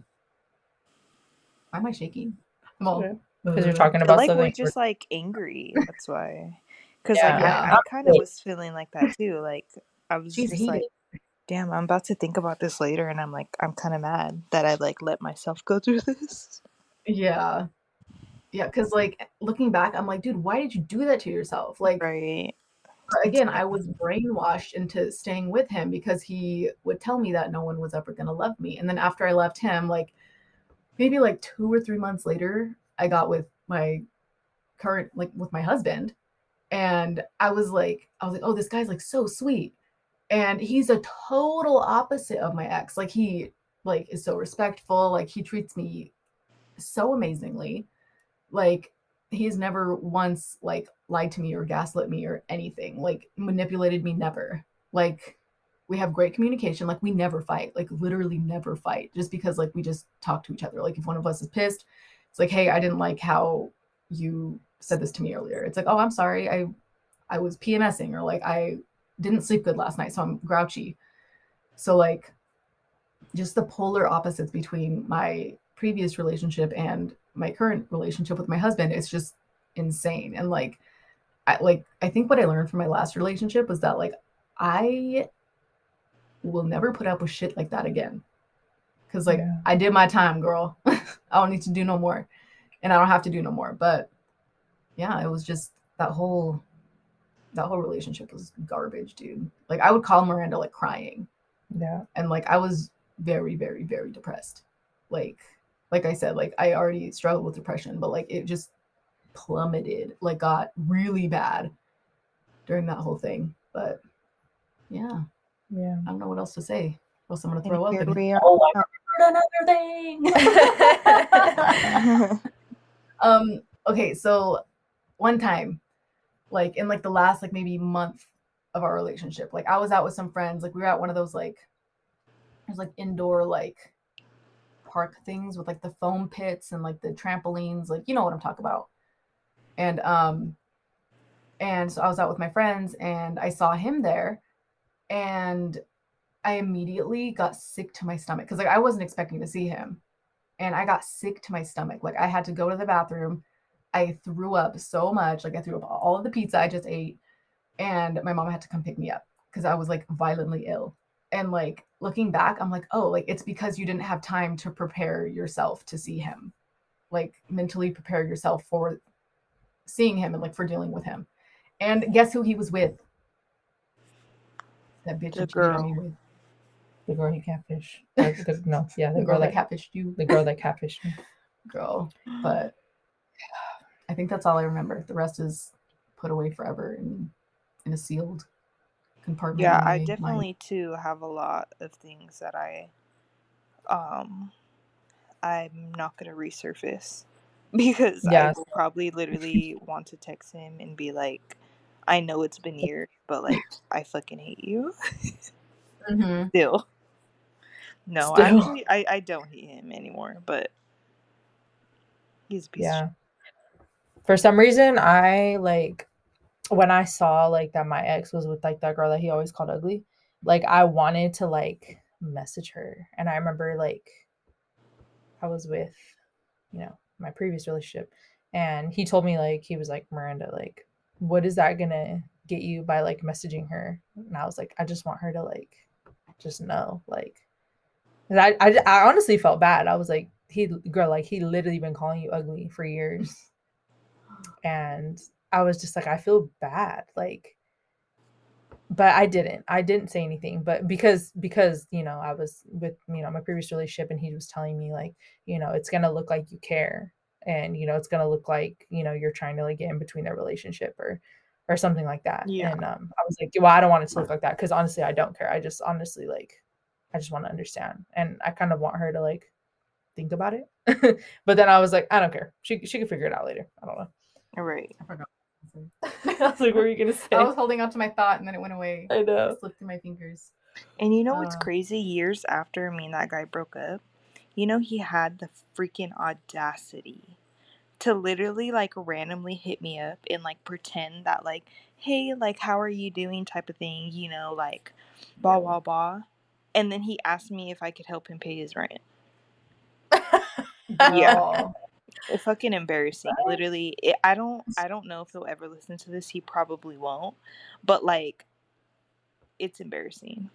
Why am I shaking? I'm all Because you're talking about like we're just like angry. That's why. Because Yeah. like I, I kind of was feeling like that too. Like I was She's just like, heated. damn, I'm about to think about this later, and I'm like, I'm kind of mad that I like let myself go through this. Yeah. Yeah, because like looking back, I'm like, dude, why did you do that to yourself? Like Right. again, I was brainwashed into staying with him because he would tell me that no one was ever gonna love me. And then after I left him, like maybe like two or three months later, I got with my current like with my husband. And I was like, I was like, oh, this guy's like so sweet. And he's a total opposite of my ex. Like he like is so respectful, like he treats me so amazingly. Like he's never once like lied to me or gaslit me or anything like manipulated me never. Like we have great communication like we never fight like literally never fight just because like we just talk to each other. Like if one of us is pissed it's like hey i didn't like how you said this to me earlier. It's like oh i'm sorry i i was pmsing or like i didn't sleep good last night so i'm grouchy. So like just the polar opposites between my previous relationship and my current relationship with my husband it's just insane and like I like I think what I learned from my last relationship was that like I will never put up with shit like that again. Cause like Yeah. I did my time, girl. [laughs] I don't need to do no more. And I don't have to do no more. But yeah, it was just that whole that whole relationship was garbage, dude. Like I would call Miranda like crying Yeah. and like I was very, very, very depressed. Like, like I said, like I already struggled with depression, but like it just plummeted, like got really bad during that whole thing. But yeah, Yeah. I don't know what else to say. Or else I'm gonna throw up. And, we [laughs] are. oh, I remembered another thing. [laughs] [laughs] um. Okay, so one time, like in like the last like maybe month of our relationship, like I was out with some friends. Like we were at one of those like it was like indoor like park things with like the foam pits and like the trampolines, like you know what I'm talking about. And um and so I was out with my friends and I saw him there and I immediately got sick to my stomach because like I wasn't expecting to see him. And I got sick to my stomach. Like I had to go to the bathroom. I threw up so much. Like I threw up all of the pizza I just ate. And my mom had to come pick me up because I was like violently ill. And like looking back, I'm like, oh, like it's because you didn't have time to prepare yourself to see him. Like mentally prepare yourself for seeing him and like for dealing with him. And guess who he was with? That bitch The girl. with. The girl he catfish. [laughs] Or the, no, yeah, the, The girl, that catfished you, the girl that catfished me. [laughs] girl. But [sighs] I think that's all I remember. The rest is put away forever in in a sealed compartment. Yeah, I definitely too have a lot of things that I um I'm not gonna resurface [laughs] because I will probably literally want to text him and be like, I know it's been [laughs] years, but like I fucking hate you Mhm. [laughs] still. No, Still. actually I, I don't hate him anymore, but he's a piece Yeah. For some reason, I like when I saw like that my ex was with like that girl that he always called ugly, like I wanted to like message her. And I remember like I was with, you know, my previous relationship and he told me like he was like Miranda, like, what is that gonna get you by like messaging her? And I was like, I just want her to like just know, like I, I I honestly felt bad. I was like, he girl, like he literally been calling you ugly for years [gasps] and I was just like, I feel bad, like, but I didn't. I didn't say anything, but because because you know I was with you know my previous relationship, and he was telling me like, you know, it's gonna look like you care, and you know, it's gonna look like you know you're trying to like get in between their relationship or or something like that. Yeah. And um, I was like, well, I don't want it to look like that because honestly, I don't care. I just honestly like, I just want to understand, and I kind of want her to like think about it. [laughs] but then I was like, I don't care. She she can figure it out later. I don't know. Right. I forgot. Say. [laughs] I was like, what were you gonna say? I was holding on to my thought and then it went away. I know. It slipped through my fingers. And you know what's Uh. crazy? Years after me and that guy broke up, you know he had the freaking audacity to literally like randomly hit me up and like pretend that like, hey, like how are you doing type of thing, you know, like blah blah blah. And then he asked me if I could help him pay his rent. [laughs] Yeah. It's fucking embarrassing. Literally, it, I don't I don't know if he'll ever listen to this. He probably won't. But like it's embarrassing.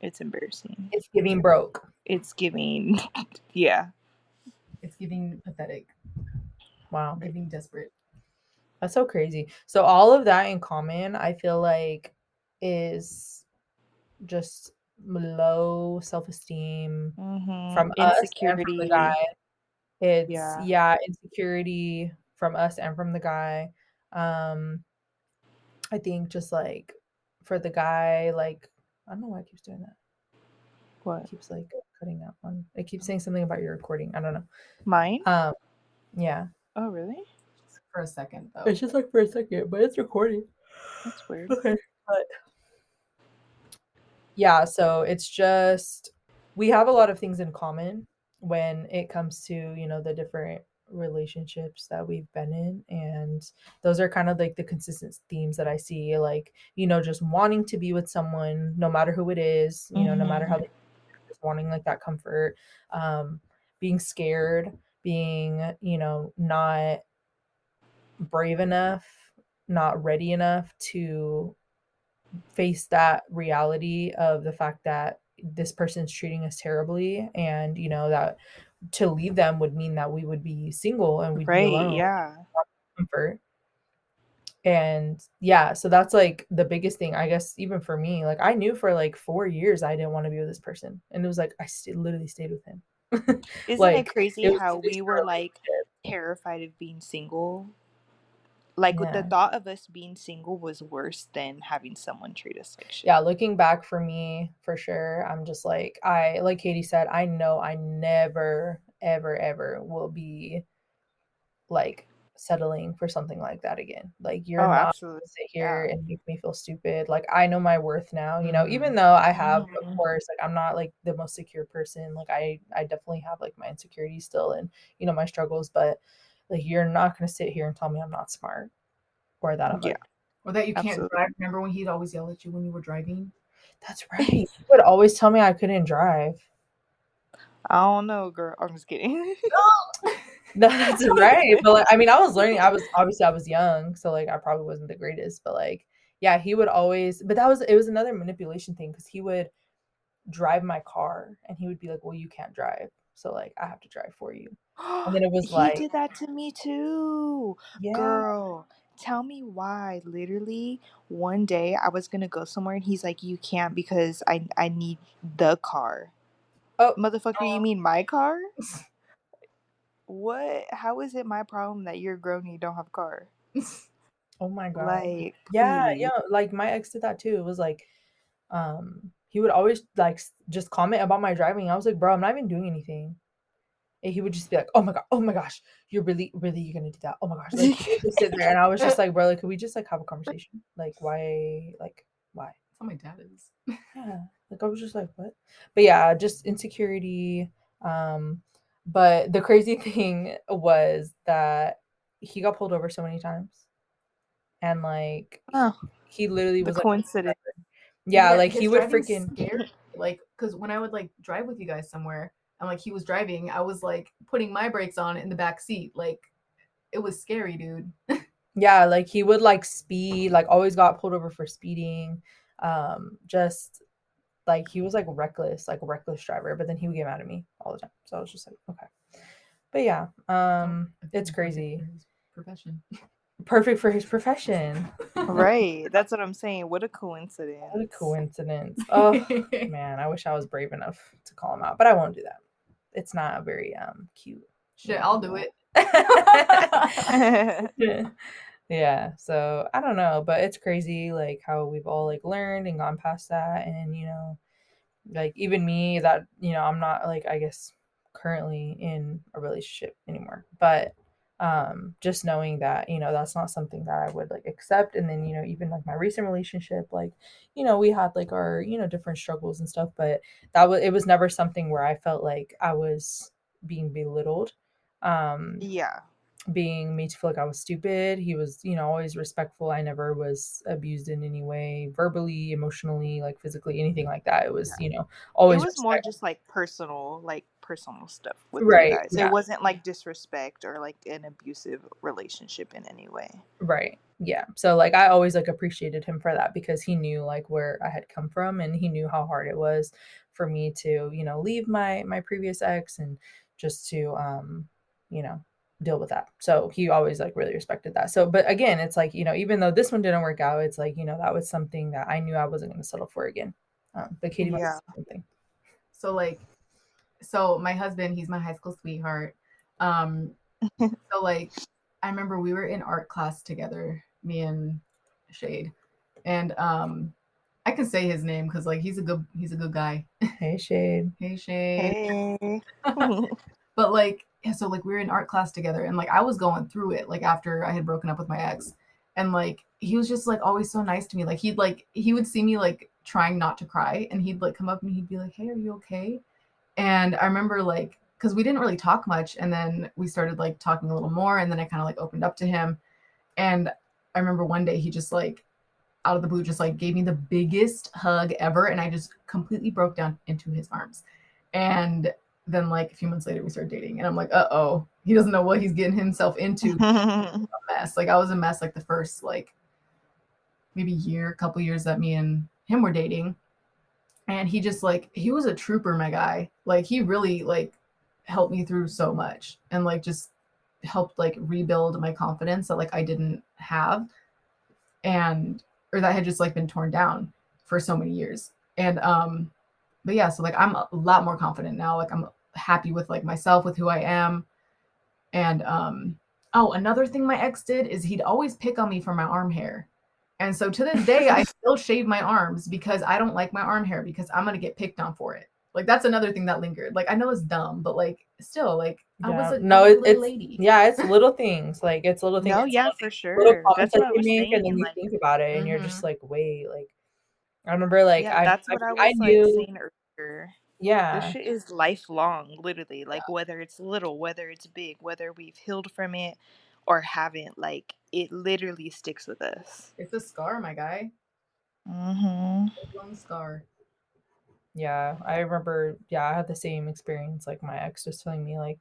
It's embarrassing. It's giving broke. It's giving [laughs] yeah. It's giving pathetic, Wow. giving desperate. That's so crazy. So all of that in common, I feel like is just low self-esteem Mm-hmm. from us and from insecurity. the guy. It's Yeah. yeah. insecurity from us and from the guy. Um I think just like for the guy, like I don't know why it keeps doing that. What? It keeps like cutting out one. It keeps saying something about your recording. I don't know. Mine? Um yeah. Oh really? Just for a second though. It's just like for a second, but it's recording. That's weird. Okay. But yeah, so it's just we have a lot of things in common when it comes to, you know, the different relationships that we've been in and those are kind of like the consistent themes that I see like, you know, just wanting to be with someone no matter who it is, you know, no matter how they just wanting like that comfort, um being scared, being, you know, not brave enough, not ready enough to face that reality of the fact that this person's treating us terribly and you know that to leave them would mean that we would be single and we'd be alone yeah. comfort and yeah so that's like the biggest thing i guess even for me like i knew for like four years i didn't want to be with this person and it was like i st- literally stayed with him [laughs] Isn't Like, it crazy it how we were like terrified of being single? Like with the thought of us being single was worse than having someone treat us like shit. yeah looking back for me for sure i'm just like i like katie said i know i never ever ever will be like settling for something like that again like you're Oh, not absolutely. sit here Yeah. and make me feel stupid like i know my worth now you know Mhm. even though i have Mhm. of course like i'm not like the most secure person like i i definitely have like my insecurities still and you know my struggles but like you're not gonna sit here and tell me i'm not smart or that i'm Yeah. like Or that you can't Absolutely. drive. Remember when he'd always yell at you when you were driving? that's right [laughs] he would always tell me i couldn't drive I don't know, girl. I'm just kidding. [laughs] [laughs] No, that's right. But like, I mean, I was learning. I was obviously I was young, so like I probably wasn't the greatest. But like, yeah, he would always. But that was it was another manipulation thing because he would drive my car and he would be like, "Well, you can't drive, so like I have to drive for you." And then it was he like, did that to me too. Yeah, Girl, tell me why. Literally, one day I was gonna go somewhere and he's like, "You can't because I I need the car." Oh. motherfucker, you mean my car? [laughs] what? How is it my problem that you're grown and you don't have a car? oh my god, Like, yeah, please. yeah. Like my ex did that too. It was like, um, he would always like just comment about my driving. I was like, bro, I'm not even doing anything. And he would just be like, "Oh my god, oh my gosh, you're really, really, you're gonna do that? Oh my gosh!" Like he just [laughs] sit there, and I was just like, "Bro, like, could we just like have a conversation? Like, why, like, why?" That's how my dad is. Yeah, like I was just like, "What?" But yeah, just insecurity. Um, but the crazy [laughs] thing was that he got pulled over so many times, and like Oh, he literally the was like, coincidence. yeah, Yeah, like he would freaking scary. like because when I would like drive with you guys somewhere and like he was driving, I was like putting my brakes on in the back seat. Like it was scary, dude. [laughs] yeah like he would like speed like always got pulled over for speeding um just like he was like reckless like reckless driver but then he would get mad at me all the time so i was just like okay but yeah um it's crazy Profession. perfect for his profession right. [laughs] That's what I'm saying. What a coincidence. what a coincidence oh man i wish i was brave enough to call him out but i won't do that it's not very um cute Shit, I'll do it. [laughs] [laughs] yeah so i don't know but it's crazy like how we've all like learned and gone past that and you know like even me that you know i'm not like i guess currently in a relationship anymore but um just knowing that you know that's not something that i would like accept and then you know even like my recent relationship like you know we had like our you know different struggles and stuff but that was it was never something where i felt like i was being belittled um Yeah. being made to feel like I was stupid. He was, you know, always respectful. I never was abused in any way, verbally, emotionally, like physically, anything like that. It was, you know, always it was more just like personal, like personal stuff with Right, you guys. yeah. It wasn't like disrespect or like an abusive relationship in any way. Right. Yeah. So like I always like appreciated him for that because he knew like where I had come from and he knew how hard it was for me to, you know, leave my my previous ex and just to um, you know, deal with that. So he always like really respected that. So but again, it's like, you know, even though this one didn't work out, it's like, you know, that was something that I knew I wasn't going to settle for again. Um, but Katie wants to Yeah. something. So like, so my husband, he's my high school sweetheart. Um, [laughs] so like, I remember we were in art class together, me and Shade, and um, I can say his name because like he's a good he's a good guy. Hey Shade. hey Shade. Hey. [laughs] [laughs] but like yeah, so like we were in art class together and like I was going through it like after I had broken up with my ex and like he was just like always so nice to me like he'd like he would see me like trying not to cry and he'd like come up and he'd be like hey are you okay and I remember like because we didn't really talk much and then we started like talking a little more and then I kind of like opened up to him. And I remember one day he just like out of the blue just like gave me the biggest hug ever and I just completely broke down into his arms. And then like a few months later we started dating and i'm like uh-oh he doesn't know what he's getting himself into. [laughs] A mess. Like i was a mess like the first like maybe year couple years that me and him were dating and he just like he was a trooper my guy. Like he really like helped me through so much and like just helped like rebuild my confidence that like i didn't have and or that had just like been torn down for so many years. And um but yeah so like i'm a lot more confident now. Like i'm happy with like myself with who i am. And um oh another thing my ex did is he'd always pick on me for my arm hair and so to this day i [laughs] still shave my arms because i don't like my arm hair because i'm gonna get picked on for it like that's another thing that lingered like i know it's dumb but like still like i was Yeah. a, No, I was a it- little it's- lady Yeah, it's little things. Like it's little things. no, it's yeah, little for little sure. comments That's what that I you make, saying. and then you like, think about it, and you're Mhm. just like, wait, like I remember, like yeah, I, that's I, what I was I like knew, saying earlier. Yeah. This shit is lifelong, literally. Like whether it's little, whether it's big, whether we've healed from it or haven't, like it literally sticks with us. it's a scar my guy Mm-hmm. long scar yeah. I remember, yeah, I had the same experience. Like my ex just telling me like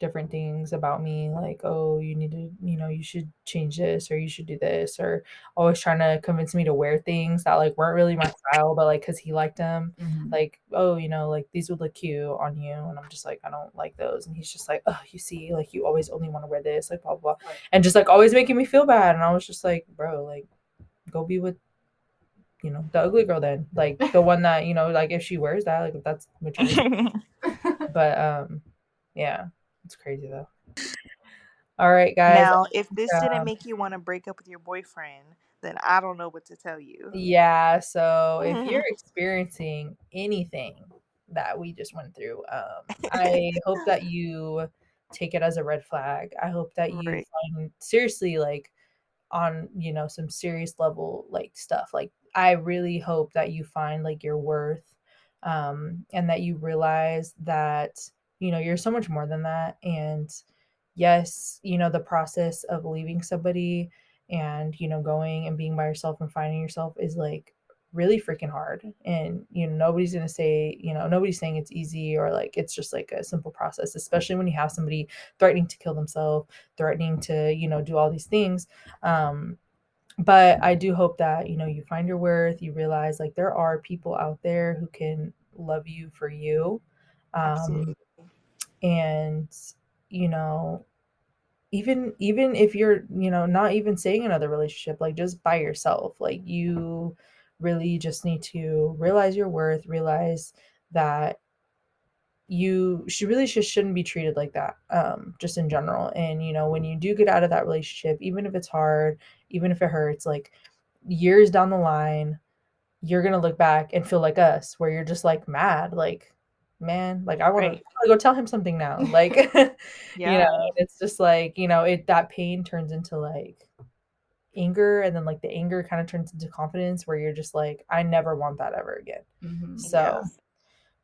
different things about me, like, oh, you need to, you know, you should change this or you should do this, or always trying to convince me to wear things that like weren't really my [laughs] style, but like because he liked them. Mhm. like, oh, you know, like these would look cute on you. And I'm just like, I don't like those. And he's just like, oh, you see, like you always only want to wear this, like blah, blah, blah. Right. And just like always making me feel bad. And I was just like, bro, like go be with, you know, the ugly girl then. Like the one that, you know, like if she wears that, like if that's [laughs] what. But um, yeah, it's crazy though. All right, guys. now, if this um, didn't make you want to break up with your boyfriend, then I don't know what to tell you. Yeah, so if you're [laughs] experiencing anything that we just went through, um, [laughs] I hope that you take it as a red flag. I hope that you Right. find seriously like on, you know, some serious level like stuff. Like I really hope that you find like your worth um and that you realize that, you know, you're so much more than that and yes, you know, the process of leaving somebody and you know going and being by yourself and finding yourself is like really freaking hard and you know nobody's going to say you know nobody's saying it's easy or like it's just like a simple process especially when you have somebody threatening to kill themselves threatening to you know do all these things um but i do hope that you know you find your worth you realize like there are people out there who can love you for you um Absolutely. And you know even even if you're you know not even saying another relationship like just by yourself like you really just need to realize your worth realize that you she really just shouldn't be treated like that um just in general and you know when you do get out of that relationship even if it's hard even if it hurts like years down the line you're gonna look back and feel like us where you're just like mad like man, like I want Right. to go tell him something now. [laughs] Like, [laughs] you know, it's just like, you know, it that pain turns into like anger and then like the anger kind of turns into confidence where you're just like, I never want that ever again. Mhm. So Yeah.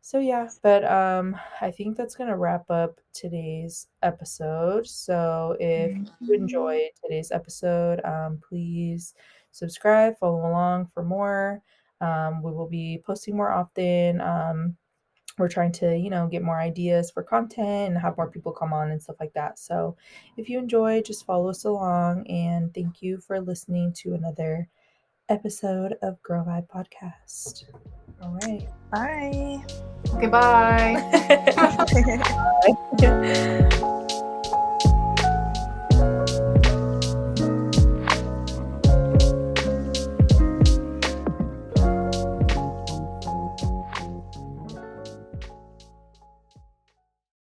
so yeah, but um I think that's gonna wrap up today's episode. So if you enjoyed today's episode, um please subscribe, follow along for more. Um we will be posting more often. Um we're trying to you know get more ideas for content and have more people come on and stuff like that. So if you enjoy just follow us along and thank you for listening to another episode of girl vibe podcast. All right. Bye. Okay bye [laughs] [laughs] [laughs]